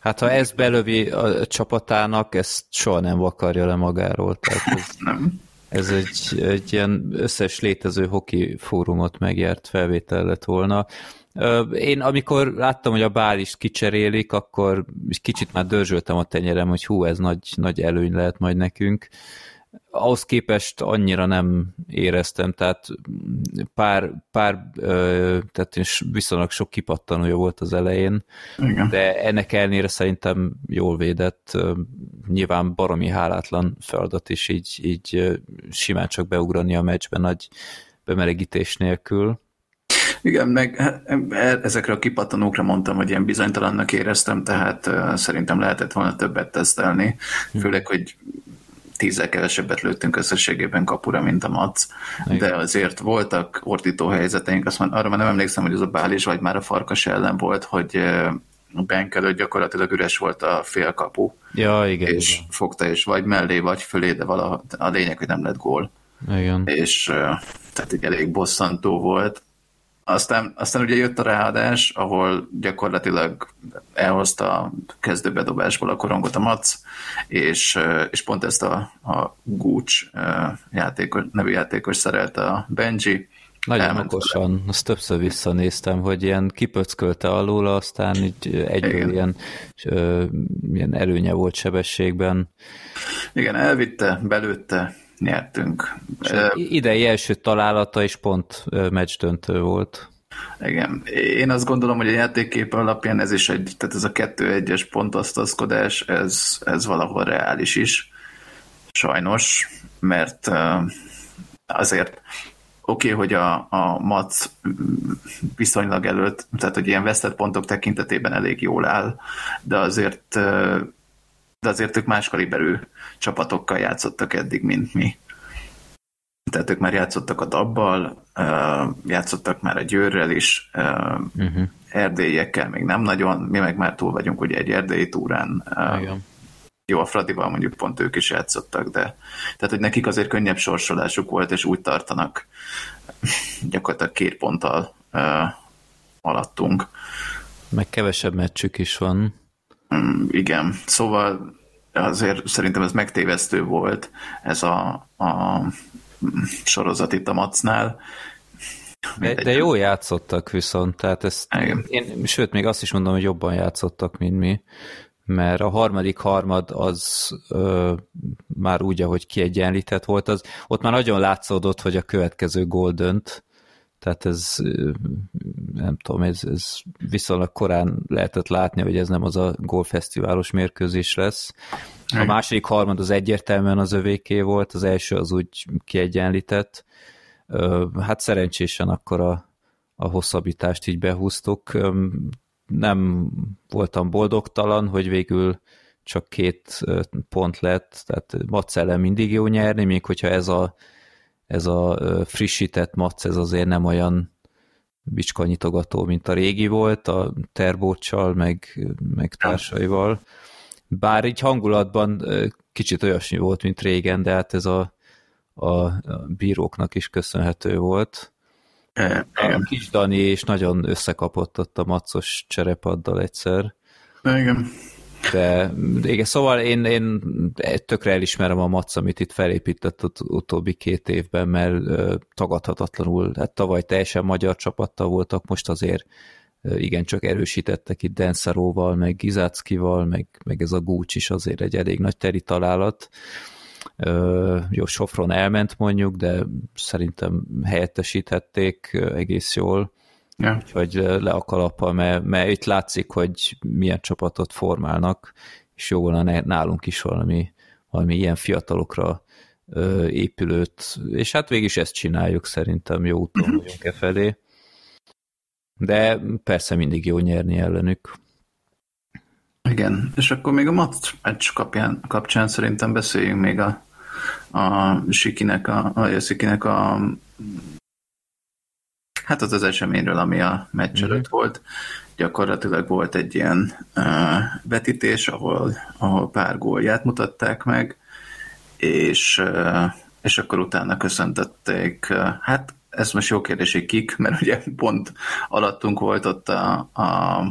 Hát ha ez belövi a csapatának, ezt soha nem vakarja le magáról. Tehát ez... nem. Ez egy, egy ilyen összes létező hoki fórumot megjárt felvétel lett volna. Én amikor láttam, hogy a bál is kicserélik, akkor kicsit már dörzsöltem a tenyerem, hogy hú, ez nagy, nagy előny lehet majd nekünk ahhoz képest annyira nem éreztem, tehát pár, pár tehát is viszonylag sok kipattanója volt az elején, Igen. de ennek ellenére szerintem jól védett, nyilván baromi hálátlan feladat is így, így simán csak beugrani a meccsben nagy bemelegítés nélkül. Igen, meg hát, e, ezekre a kipattanókra mondtam, hogy ilyen bizonytalannak éreztem, tehát szerintem lehetett volna többet tesztelni, hm. főleg, hogy tízzel kevesebbet lőttünk összességében kapura, mint a Mac, Igen. de azért voltak ordító helyzeteink, azt már, arra már nem emlékszem, hogy az a Bális vagy már a Farkas ellen volt, hogy bank előtt gyakorlatilag üres volt a félkapu. Ja, igen. És igen. fogta, és vagy mellé, vagy fölé, de valaha, a lényeg, hogy nem lett gól. Igen. És tehát egy elég bosszantó volt. Aztán, aztán ugye jött a ráadás, ahol gyakorlatilag elhozta a kezdőbedobásból a korongot a Mac, és, és pont ezt a, a Gooch játékos, nevű játékos szerelte a Benji, nagyon okosan, azt többször visszanéztem, hogy ilyen kipöckölte alul, aztán így egyből ilyen, ö, ilyen előnye volt sebességben. Igen, elvitte, belőtte, nyertünk. És idei első találata is pont meccs döntő volt. Igen. Én azt gondolom, hogy a játékkép alapján ez is egy, tehát ez a 2-1-es pontosztaszkodás, ez, ez valahol reális is. Sajnos, mert azért oké, okay, hogy a, a MAC viszonylag előtt, tehát hogy ilyen vesztett pontok tekintetében elég jól áll, de azért de azért ők más kaliberű csapatokkal játszottak eddig, mint mi. Tehát ők már játszottak a dabbal, játszottak már a győrrel is, uh-huh. erdélyekkel még nem nagyon, mi meg már túl vagyunk ugye egy erdélyi túrán. Igen. Jó, a Fradival mondjuk pont ők is játszottak, de tehát, hogy nekik azért könnyebb sorsolásuk volt, és úgy tartanak gyakorlatilag két ponttal alattunk. Meg kevesebb meccsük is van. Mm, igen, szóval azért szerintem ez megtévesztő volt ez a, a sorozat itt a Macnál. De, de jó játszottak viszont, tehát ezt én, sőt, még azt is mondom, hogy jobban játszottak, mint mi, mert a harmadik harmad az ö, már úgy, ahogy kiegyenlített volt, az ott már nagyon látszódott, hogy a következő gól dönt, tehát ez nem tudom, ez, ez viszonylag korán lehetett látni, hogy ez nem az a golfesztiválos mérkőzés lesz. A második harmad az egyértelműen az övéké volt, az első az úgy kiegyenlített. Hát szerencsésen akkor a, a hosszabbítást így behúztuk. Nem voltam boldogtalan, hogy végül csak két pont lett, tehát Macele mindig jó nyerni, még hogyha ez a ez a frissített mac, ez azért nem olyan bicskanyitogató, mint a régi volt, a terbócsal, meg, meg társaival. Bár így hangulatban kicsit olyasmi volt, mint régen, de hát ez a, a bíróknak is köszönhető volt. A kis Dani és nagyon összekapott ott a macos cserepaddal egyszer. Igen. De igen, szóval én, én tökre elismerem a Mac, amit itt felépített az utóbbi két évben, mert tagadhatatlanul, hát tavaly teljesen magyar csapattal voltak, most azért igen, csak erősítettek itt Denszeróval, meg Gizáckival, meg, meg ez a Gúcs is azért egy elég nagy teri találat. Jó, Sofron elment mondjuk, de szerintem helyettesíthették egész jól. Ja. Úgyhogy le a kalappal, mert, mert itt látszik, hogy milyen csapatot formálnak, és jó volna nálunk is valami, valami ilyen fiatalokra ö, épülőt, és hát végig is ezt csináljuk, szerintem jó úton vagyunk e felé. De persze mindig jó nyerni ellenük. Igen, és akkor még a match kapján, kapcsán szerintem beszéljünk még a, a Sikinek, a, a Sikinek a Hát az az eseményről, ami a meccs mm-hmm. előtt volt. Gyakorlatilag volt egy ilyen uh, vetítés, ahol, ahol pár gólját mutatták meg, és, uh, és akkor utána köszöntették, uh, hát ez most jó kérdés, hogy kik, mert ugye pont alattunk volt ott a, a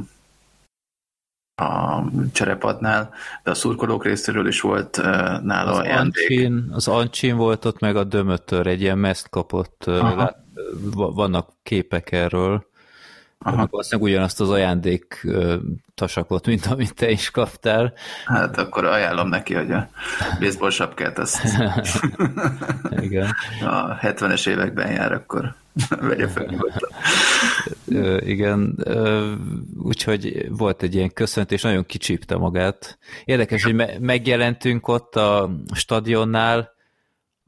a cserepadnál, de a szurkolók részéről is volt uh, nála az Ancsin, az Ancsin volt ott, meg a Dömötör egy ilyen meszt kapott, uh, vannak képek erről, Aha. valószínűleg ugyanazt az ajándék tasakot, mint amit te is kaptál. Hát akkor ajánlom neki, hogy a baseball sapkát azt Igen. a 70-es években jár, akkor vegye fel nyugodtan. Igen, úgyhogy volt egy ilyen köszöntés, nagyon kicsípte magát. Érdekes, hogy megjelentünk ott a stadionnál,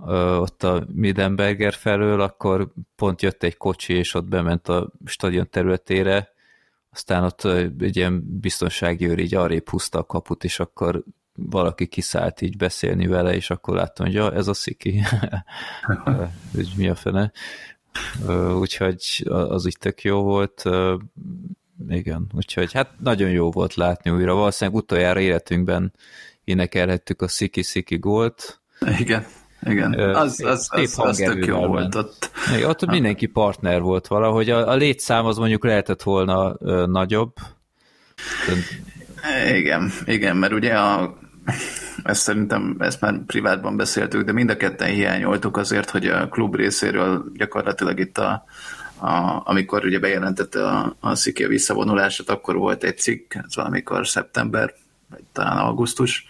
ott a Midenberger felől, akkor pont jött egy kocsi, és ott bement a stadion területére, aztán ott egy ilyen biztonsági őr így arrébb húzta a kaput, és akkor valaki kiszállt így beszélni vele, és akkor láttam, hogy ja, ez a sziki. hogy mi a fene. Úgyhogy az így tök jó volt. Igen, úgyhogy hát nagyon jó volt látni újra. Valószínűleg utoljára életünkben énekelhettük a sziki-sziki gólt. Igen igen. Az, az, az, az tök jó volt ott. Igen, ott mindenki partner volt valahogy. A, a létszám az mondjuk lehetett volna ö, nagyobb. Igen, igen, mert ugye a, ezt szerintem, ezt már privátban beszéltük, de mind a ketten hiányoltuk azért, hogy a klub részéről gyakorlatilag itt a, a, amikor ugye bejelentette a, a Sziké visszavonulását, akkor volt egy cikk, ez valamikor szeptember, vagy talán augusztus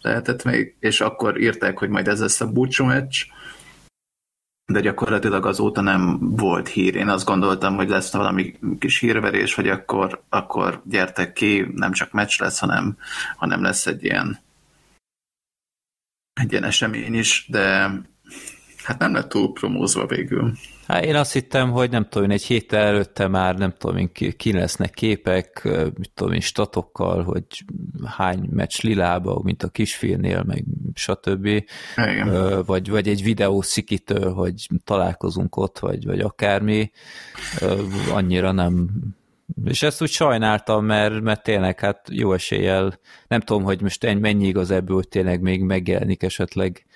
lehetett még, és akkor írták, hogy majd ez lesz a búcsú meccs, de gyakorlatilag azóta nem volt hír. Én azt gondoltam, hogy lesz valami kis hírverés, hogy akkor, akkor gyertek ki, nem csak meccs lesz, hanem, hanem lesz egy ilyen, egy ilyen esemény is, de hát nem lett túl promózva végül. Hát én azt hittem, hogy nem tudom, egy héttel előtte már nem tudom, ki, ki lesznek képek, mit tudom én, statokkal, hogy hány meccs lilába, mint a kisfilmnél, meg stb. Igen. Vagy, vagy egy videó szikitől, hogy találkozunk ott, vagy, vagy akármi. Annyira nem, és ezt úgy sajnáltam, mert, mert tényleg hát jó eséllyel, nem tudom, hogy most mennyi igaz ebből, hogy tényleg még megjelenik esetleg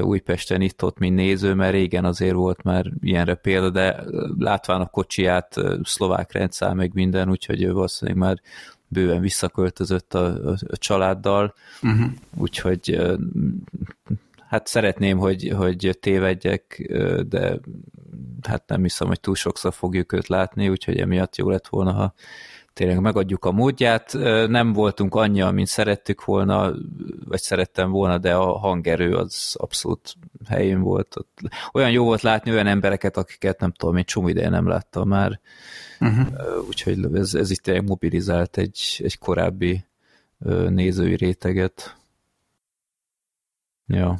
Újpesten itt-ott, mint néző, mert régen azért volt már ilyenre példa, de látván a kocsiját, szlovák rendszám, meg minden, úgyhogy ő valószínűleg már bőven visszaköltözött a, a, a családdal, uh-huh. úgyhogy hát szeretném, hogy, hogy tévedjek, de hát nem hiszem, hogy túl sokszor fogjuk őt látni, úgyhogy emiatt jó lett volna, ha tényleg megadjuk a módját. Nem voltunk annyi, mint szerettük volna, vagy szerettem volna, de a hangerő az abszolút helyén volt. Olyan jó volt látni olyan embereket, akiket nem tudom, én csomó ideje nem láttam már. Uh-huh. Úgyhogy ez, ez itt tényleg mobilizált egy, egy korábbi nézői réteget. Ja.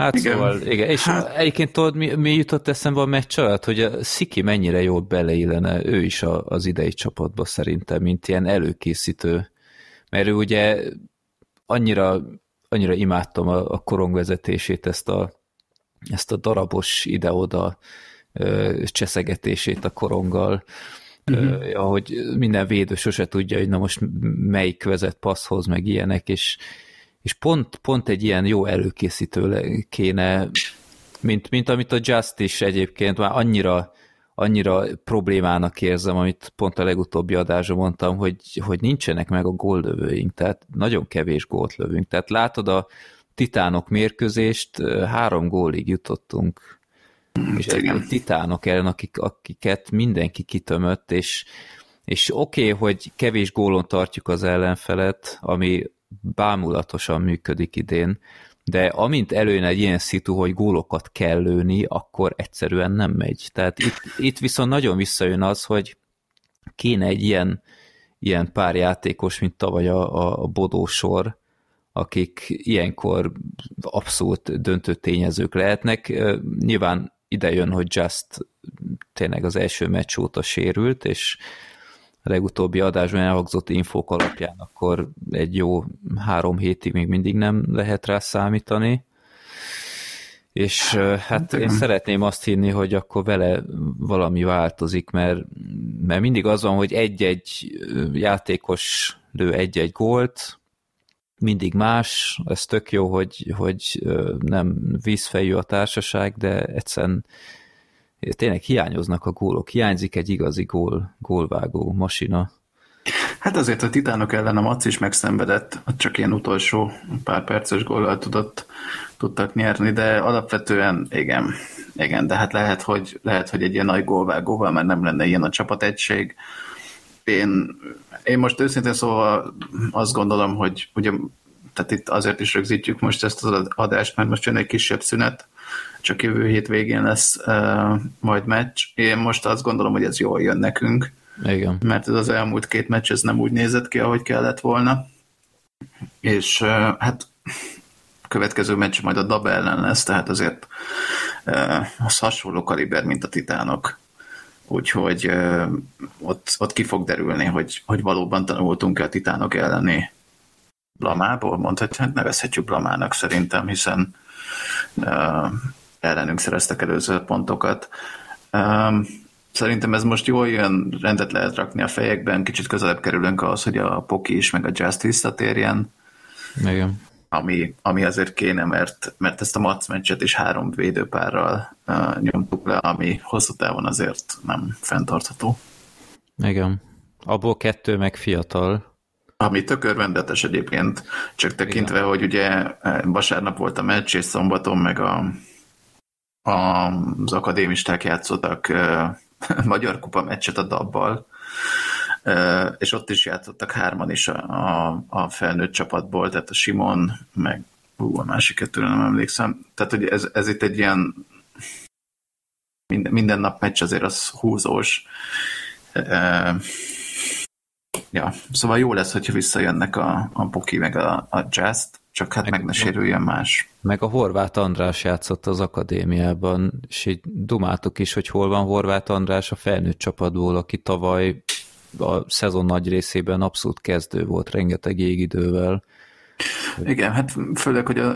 Hát igen. szóval, igen. És hát... egyébként tudod, mi, mi jutott eszembe a meccs alatt, hogy a Sziki mennyire jól beleillene ő is a, az idei csapatba szerintem, mint ilyen előkészítő. Mert ő ugye annyira, annyira imádtam a, a korongvezetését, ezt a, ezt a darabos ide-oda cseszegetését a koronggal, uh-huh. ahogy minden védő sose tudja, hogy na most melyik vezet passzhoz, meg ilyenek, és és pont, pont egy ilyen jó előkészítő kéne, mint, mint amit a Justice egyébként már annyira, annyira problémának érzem, amit pont a legutóbbi adásra mondtam, hogy, hogy nincsenek meg a góllövőink, tehát nagyon kevés gólt lövünk. Tehát látod a titánok mérkőzést, három gólig jutottunk, és egy titánok ellen, akik, akiket mindenki kitömött, és, és oké, okay, hogy kevés gólon tartjuk az ellenfelet, ami bámulatosan működik idén, de amint előjön egy ilyen szitu, hogy gólokat kell lőni, akkor egyszerűen nem megy. Tehát itt, itt viszont nagyon visszajön az, hogy kéne egy ilyen, ilyen pár játékos, mint tavaly a, a Bodósor, akik ilyenkor abszolút döntő tényezők lehetnek. Nyilván ide jön, hogy Just tényleg az első meccs óta sérült, és legutóbbi adásban elhangzott infók alapján, akkor egy jó három hétig még mindig nem lehet rá számítani. És hát én szeretném azt hinni, hogy akkor vele valami változik, mert, mert mindig az van, hogy egy-egy játékos lő egy-egy gólt, mindig más, ez tök jó, hogy, hogy nem vízfejű a társaság, de egyszerűen tényleg hiányoznak a gólok, hiányzik egy igazi gól, gólvágó masina. Hát azért a Titánok ellen a Mac is megszenvedett, csak ilyen utolsó pár perces góllal tudott, tudtak nyerni, de alapvetően igen, igen, de hát lehet, hogy, lehet, hogy egy ilyen nagy gólvágóval már nem lenne ilyen a csapategység. Én, én most őszintén szóval azt gondolom, hogy ugye, tehát itt azért is rögzítjük most ezt az adást, mert most jön egy kisebb szünet, csak jövő hét végén lesz uh, majd meccs. Én most azt gondolom, hogy ez jól jön nekünk, Igen. mert ez az elmúlt két meccs ez nem úgy nézett ki, ahogy kellett volna. És uh, hát következő meccs majd a Dab ellen lesz, tehát azért uh, az hasonló kaliber, mint a Titánok. Úgyhogy uh, ott, ott ki fog derülni, hogy, hogy valóban tanultunk-e a Titánok elleni blamából, mondhatjuk, hát nevezhetjük blamának szerintem, hiszen uh, ellenünk szereztek előző pontokat. Um, szerintem ez most jól jön, rendet lehet rakni a fejekben, kicsit közelebb kerülünk ahhoz, hogy a Poki is, meg a Just visszatérjen. Igen. ami, ami azért kéne, mert, mert ezt a Mac meccset is három védőpárral uh, nyomtuk le, ami hosszú távon azért nem fenntartható. Igen. Abból kettő meg fiatal. Ami tök örvendetes egyébként, csak tekintve, Igen. hogy ugye vasárnap volt a meccs, és szombaton meg a, az akadémisták játszottak uh, Magyar Kupa meccset a dabbal, és ott is játszottak hárman is a, a, a felnőtt csapatból, tehát a Simon, meg ú, a másik kettőre nem emlékszem. Tehát, hogy ez, ez itt egy ilyen minden, minden nap meccs azért az húzós. Ja, szóval jó lesz, hogyha visszajönnek a, a Poki meg a, a jazz csak hát meg, meg ne sérüljön más. Meg a Horváth András játszott az akadémiában, és így dumáltuk is, hogy hol van Horváth András a felnőtt csapatból, aki tavaly a szezon nagy részében abszolút kezdő volt, rengeteg jégidővel. Igen, hát főleg, hogy a,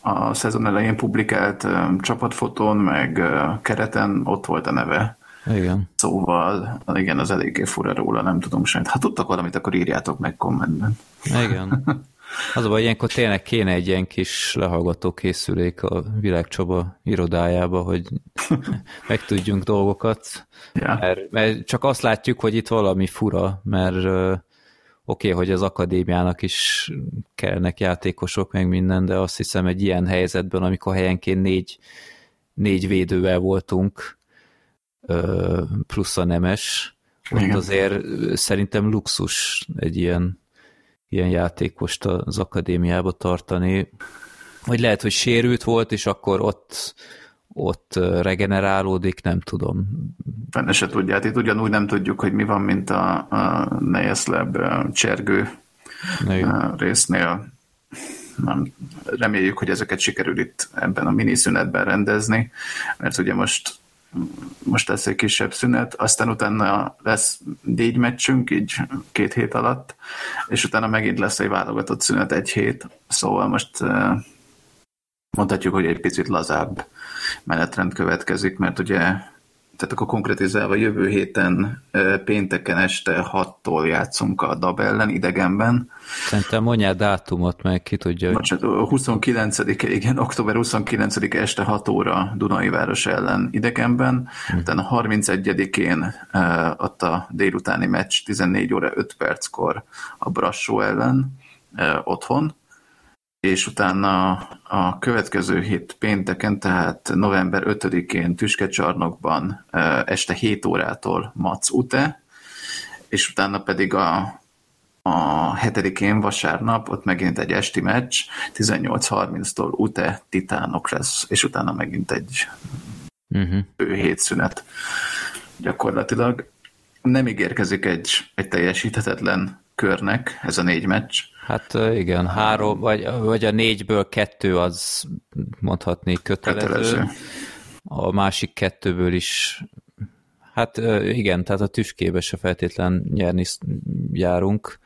a szezon elején publikált uh, csapatfotón, meg uh, kereten ott volt a neve. Igen. Szóval, igen, az eléggé fura róla, nem tudom semmit. Ha tudtak valamit, akkor írjátok meg kommentben. Igen. Az a baj, ilyenkor tényleg kéne egy ilyen kis lehallgató készülék a világcsoba irodájába, hogy megtudjunk dolgokat. Ja. Mert, mert csak azt látjuk, hogy itt valami fura, mert oké, okay, hogy az akadémiának is kellnek játékosok, meg minden, de azt hiszem egy ilyen helyzetben, amikor helyenként négy, négy védővel voltunk, plusz a nemes, ott azért szerintem luxus egy ilyen ilyen játékost az akadémiába tartani. Vagy lehet, hogy sérült volt, és akkor ott, ott regenerálódik, nem tudom. Fenne se tudja, hát itt ugyanúgy nem tudjuk, hogy mi van, mint a, a Nejeszleb csergő Igen. résznél. Nem, reméljük, hogy ezeket sikerül itt ebben a miniszünetben rendezni, mert ugye most most lesz egy kisebb szünet, aztán utána lesz négy meccsünk, így két hét alatt, és utána megint lesz egy válogatott szünet egy hét, szóval most mondhatjuk, hogy egy picit lazább menetrend következik, mert ugye tehát akkor konkrétizálva jövő héten pénteken este 6-tól játszunk a DAB ellen idegenben. Szerintem mondjál dátumot, meg ki tudja. Bocsánat, 29 igen, október 29 este 6 óra Dunai város ellen idegenben, hm. utána 31-én ott a délutáni meccs 14 óra 5 perckor a Brassó ellen otthon, és utána a következő hét pénteken, tehát november 5-én Tüskecsarnokban este 7 órától Mac Ute, és utána pedig a, a 7-én vasárnap, ott megint egy esti meccs, 18.30-tól Ute Titánok lesz, és utána megint egy uh-huh. hétszünet gyakorlatilag. Nem ígérkezik egy, egy teljesíthetetlen körnek ez a négy meccs, Hát igen, három, vagy, vagy a négyből kettő az mondhatni kötelező. kötelező. A másik kettőből is, hát igen, tehát a tüskébe se feltétlen nyerni járunk,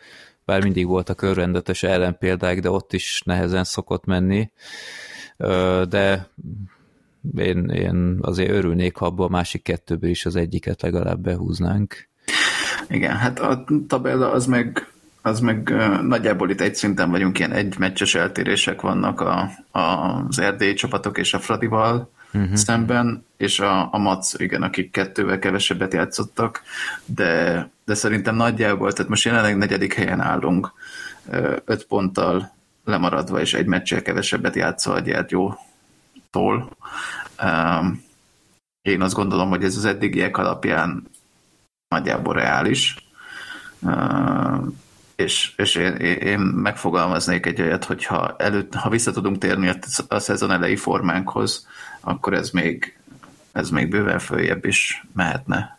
bár mindig voltak örvendetes ellenpéldák, de ott is nehezen szokott menni, de én, én azért örülnék, ha abból a másik kettőből is az egyiket legalább behúznánk. Igen, hát a tabella az meg az meg nagyjából itt egy szinten vagyunk, ilyen egy meccses eltérések vannak a, a, az erdélyi csapatok és a Fradival uh-huh. szemben, és a, a Mac, igen, akik kettővel kevesebbet játszottak, de, de szerintem nagyjából, tehát most jelenleg negyedik helyen állunk, öt ponttal lemaradva, és egy meccsel kevesebbet játszva a Gyergyótól. Én azt gondolom, hogy ez az eddigiek alapján nagyjából reális és, és én, én megfogalmaznék egy olyat, hogy ha, előtt, ha vissza tudunk térni a szezon elejé formánkhoz, akkor ez még, ez még bőven följebb is mehetne.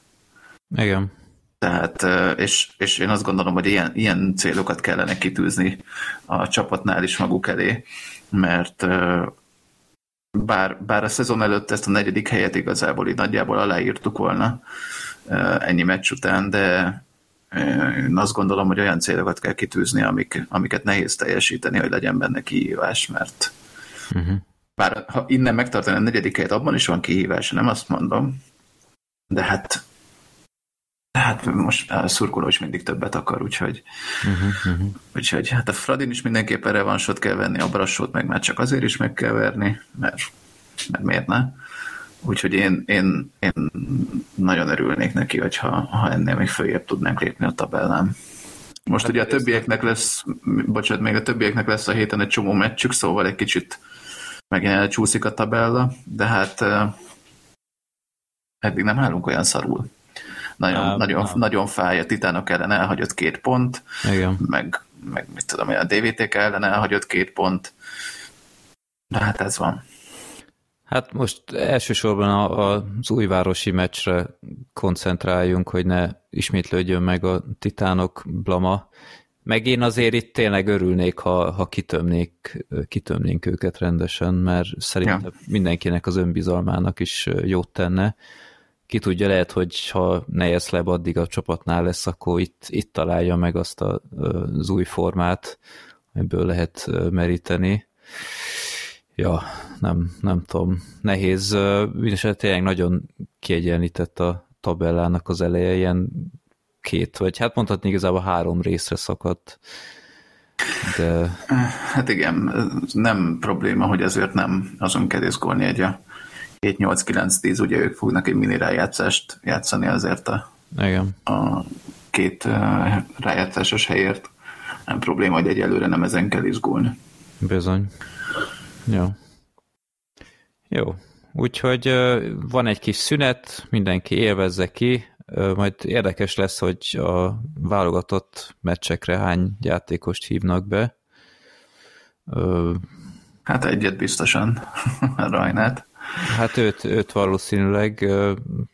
Igen. Tehát, és, és én azt gondolom, hogy ilyen, ilyen célokat kellene kitűzni a csapatnál is maguk elé, mert bár, bár a szezon előtt ezt a negyedik helyet igazából így nagyjából aláírtuk volna ennyi meccs után, de, én azt gondolom, hogy olyan célokat kell kitűzni, amik, amiket nehéz teljesíteni, hogy legyen benne kihívás, mert uh-huh. bár ha innen megtartani a negyediket, abban is van kihívás, nem azt mondom, de hát Hát most a szurkoló is mindig többet akar, úgyhogy, uh-huh, uh-huh. úgyhogy hát a Fradin is mindenképpen revansot kell venni, a Brassót meg már csak azért is meg kell verni, mert, mert miért ne? Úgyhogy én, én, én nagyon örülnék neki, hogyha ha ennél még följebb tudnánk lépni a tabellán. Most hát ugye a többieknek lesz, bocsánat, még a többieknek lesz a héten egy csomó meccsük, szóval egy kicsit megint elcsúszik a tabella, de hát eddig nem állunk olyan szarul. Nagyon, um, nagyon, um. nagyon fáj, a Titánok ellen elhagyott két pont, Igen. meg, meg mit tudom a DVTK ellen elhagyott két pont, de hát ez van. Hát most elsősorban a, a, az újvárosi meccsre koncentráljunk, hogy ne ismétlődjön meg a titánok blama. Meg én azért itt tényleg örülnék, ha, ha kitömnék, kitömnénk őket rendesen, mert szerintem ja. mindenkinek az önbizalmának is jót tenne. Ki tudja, lehet, hogy ha Nejesleb addig a csapatnál lesz, akkor itt, itt találja meg azt a, az új formát, amiből lehet meríteni ja, nem, nem tudom, nehéz. Mindenesetre tényleg nagyon kiegyenlített a tabellának az eleje, ilyen két, vagy hát mondhatni igazából három részre szakadt. De... Hát igen, nem probléma, hogy ezért nem azon kell izgulni egy a 7-8-9-10, ugye ők fognak egy mini rájátszást játszani azért a, igen. a két rájátszásos helyért. Nem probléma, hogy egyelőre nem ezen kell izgulni. Bizony. Jó. Jó. Úgyhogy van egy kis szünet, mindenki élvezze ki, majd érdekes lesz, hogy a válogatott meccsekre hány játékost hívnak be. Hát egyet biztosan, Rajnát. Hát őt, őt valószínűleg,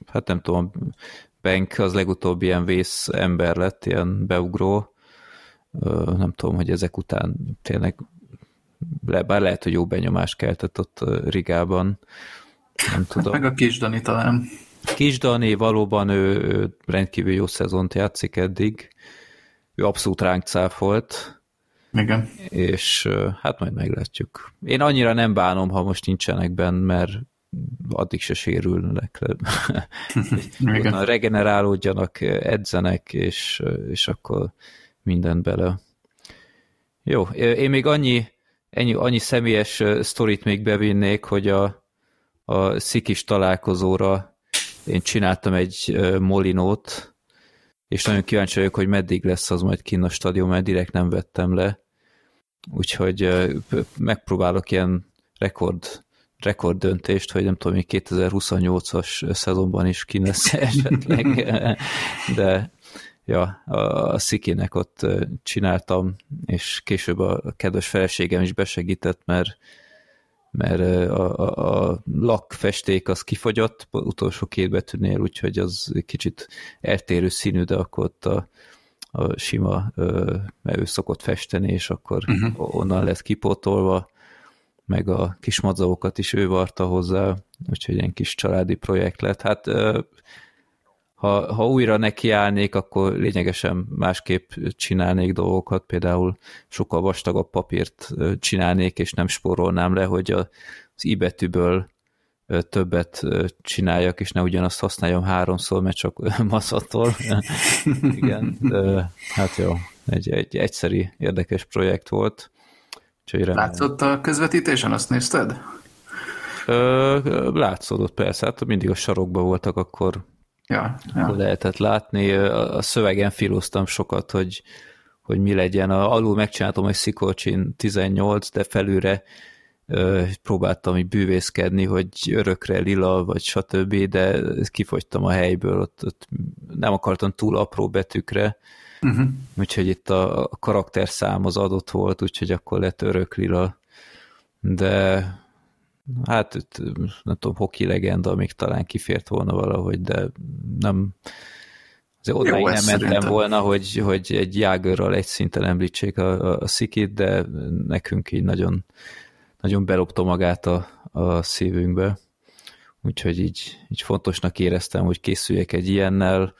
hát nem tudom, Bank az legutóbb ilyen vész ember lett, ilyen beugró. Nem tudom, hogy ezek után tényleg le, bár lehet, hogy jó benyomást keltett ott Rigában. Nem tudom. Meg a Kis Dani talán. Kis Dani valóban ő, ő rendkívül jó szezont játszik eddig. Ő abszolút ránk cáfolt. Igen. És hát majd meglátjuk. Én annyira nem bánom, ha most nincsenek benn, mert addig se sérülnek le. Igen. regenerálódjanak, edzenek, és, és akkor mindent bele. Jó, én még annyi ennyi, annyi személyes sztorit még bevinnék, hogy a, a szikis találkozóra én csináltam egy molinót, és nagyon kíváncsi vagyok, hogy meddig lesz az majd kinn a stadion, mert direkt nem vettem le. Úgyhogy megpróbálok ilyen rekord, rekord döntést, hogy nem tudom, hogy 2028-as szezonban is ki lesz esetleg, de ja, a Szikinek ott csináltam, és később a kedves feleségem is besegített, mert mert a, a, a lakfesték az kifogyott utolsó két betűnél, úgyhogy az kicsit eltérő színű, de akkor ott a, a sima, mert ő szokott festeni, és akkor uh-huh. onnan lett kipótolva, meg a kis madzaukat is ő varta hozzá, úgyhogy egy kis családi projekt lett. Hát ha, ha újra nekiállnék, akkor lényegesen másképp csinálnék dolgokat, például sokkal vastagabb papírt csinálnék, és nem spórolnám le, hogy az i betűből többet csináljak, és ne ugyanazt használjam háromszor, mert csak maszatol. Igen, de, hát jó, egy, egy egyszeri érdekes projekt volt. Látszott a közvetítésen, azt nézted? Ö, látszódott persze, hát mindig a sarokban voltak, akkor Ja, ja. lehetett látni. A szövegen filoztam sokat, hogy, hogy mi legyen. A, alul megcsináltam egy Szikolcsin 18, de felülre ö, próbáltam így bűvészkedni, hogy örökre lila, vagy stb., de kifogytam a helyből, ott, ott nem akartam túl apró betűkre, uh-huh. úgyhogy itt a, a karakterszám az adott volt, úgyhogy akkor lett örök lila. De hát nem tudom, hoki legenda még talán kifért volna valahogy, de nem azért odáig nem mentem szerintem. volna, hogy, hogy egy jágörral egy szinten említsék a, a, a szikit, de nekünk így nagyon, nagyon belopta magát a, a szívünkbe. Úgyhogy így, így fontosnak éreztem, hogy készüljek egy ilyennel,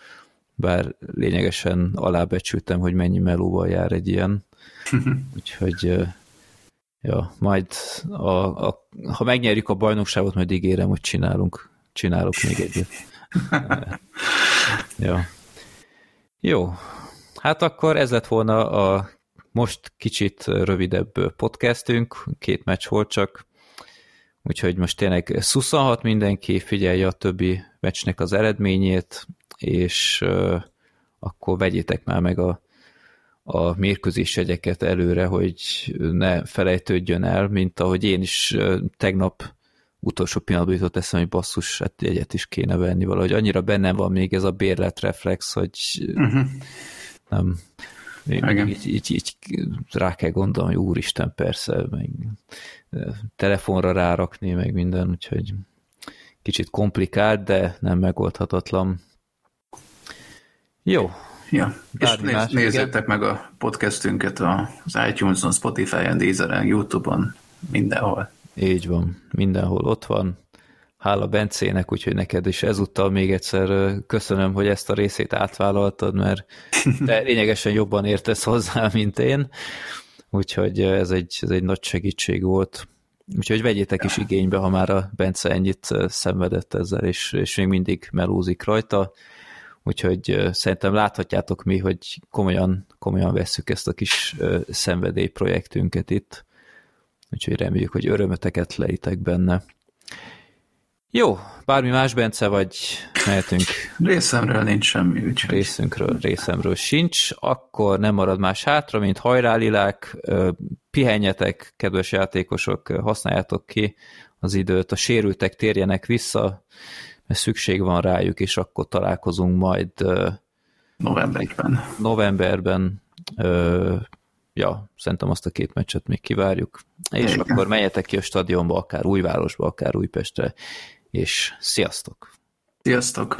bár lényegesen alábecsültem, hogy mennyi melóval jár egy ilyen. Úgyhogy Ja, majd a, a, ha megnyerjük a bajnokságot, majd ígérem, hogy csinálunk, csinálok még egyet. ja. Jó, hát akkor ez lett volna a most kicsit rövidebb podcastünk, két meccs volt csak, úgyhogy most tényleg szuszalhat mindenki, figyelje a többi meccsnek az eredményét, és uh, akkor vegyétek már meg a, a mérkőzés jegyeket előre, hogy ne felejtődjön el, mint ahogy én is tegnap utolsó pillanatban jutott eszem, hogy basszus, hát egyet is kéne venni valahogy. Annyira bennem van még ez a bérletreflex, hogy uh-huh. nem, így, így, így rá kell gondolni, hogy úristen, persze, meg telefonra rárakni, meg minden, úgyhogy kicsit komplikált, de nem megoldhatatlan. Jó. Ja, és néz, nézzétek meg a podcastünket az iTunes-on, Spotify-on, Deezer-en, YouTube-on, mindenhol. Így van, mindenhol ott van. Hála Bencének, úgyhogy neked is ezúttal még egyszer köszönöm, hogy ezt a részét átvállaltad, mert te lényegesen jobban értesz hozzá, mint én. Úgyhogy ez egy, ez egy nagy segítség volt. Úgyhogy vegyétek is igénybe, ha már a Bence ennyit szenvedett ezzel, és, és még mindig melózik rajta. Úgyhogy szerintem láthatjátok mi, hogy komolyan, komolyan vesszük ezt a kis szenvedélyprojektünket itt. Úgyhogy reméljük, hogy örömeteket leitek benne. Jó, bármi más, Bence, vagy mehetünk? Részemről nincs semmi, úgyhogy. Részünkről, részemről sincs. Akkor nem marad más hátra, mint hajrálilák, pihenjetek, kedves játékosok, használjátok ki az időt, a sérültek térjenek vissza, mert szükség van rájuk, és akkor találkozunk majd novemberben. Novemberben, ja, szerintem azt a két meccset még kivárjuk, és Igen. akkor menjetek ki a stadionba, akár Újvárosba, akár Újpestre, és sziasztok! Sziasztok!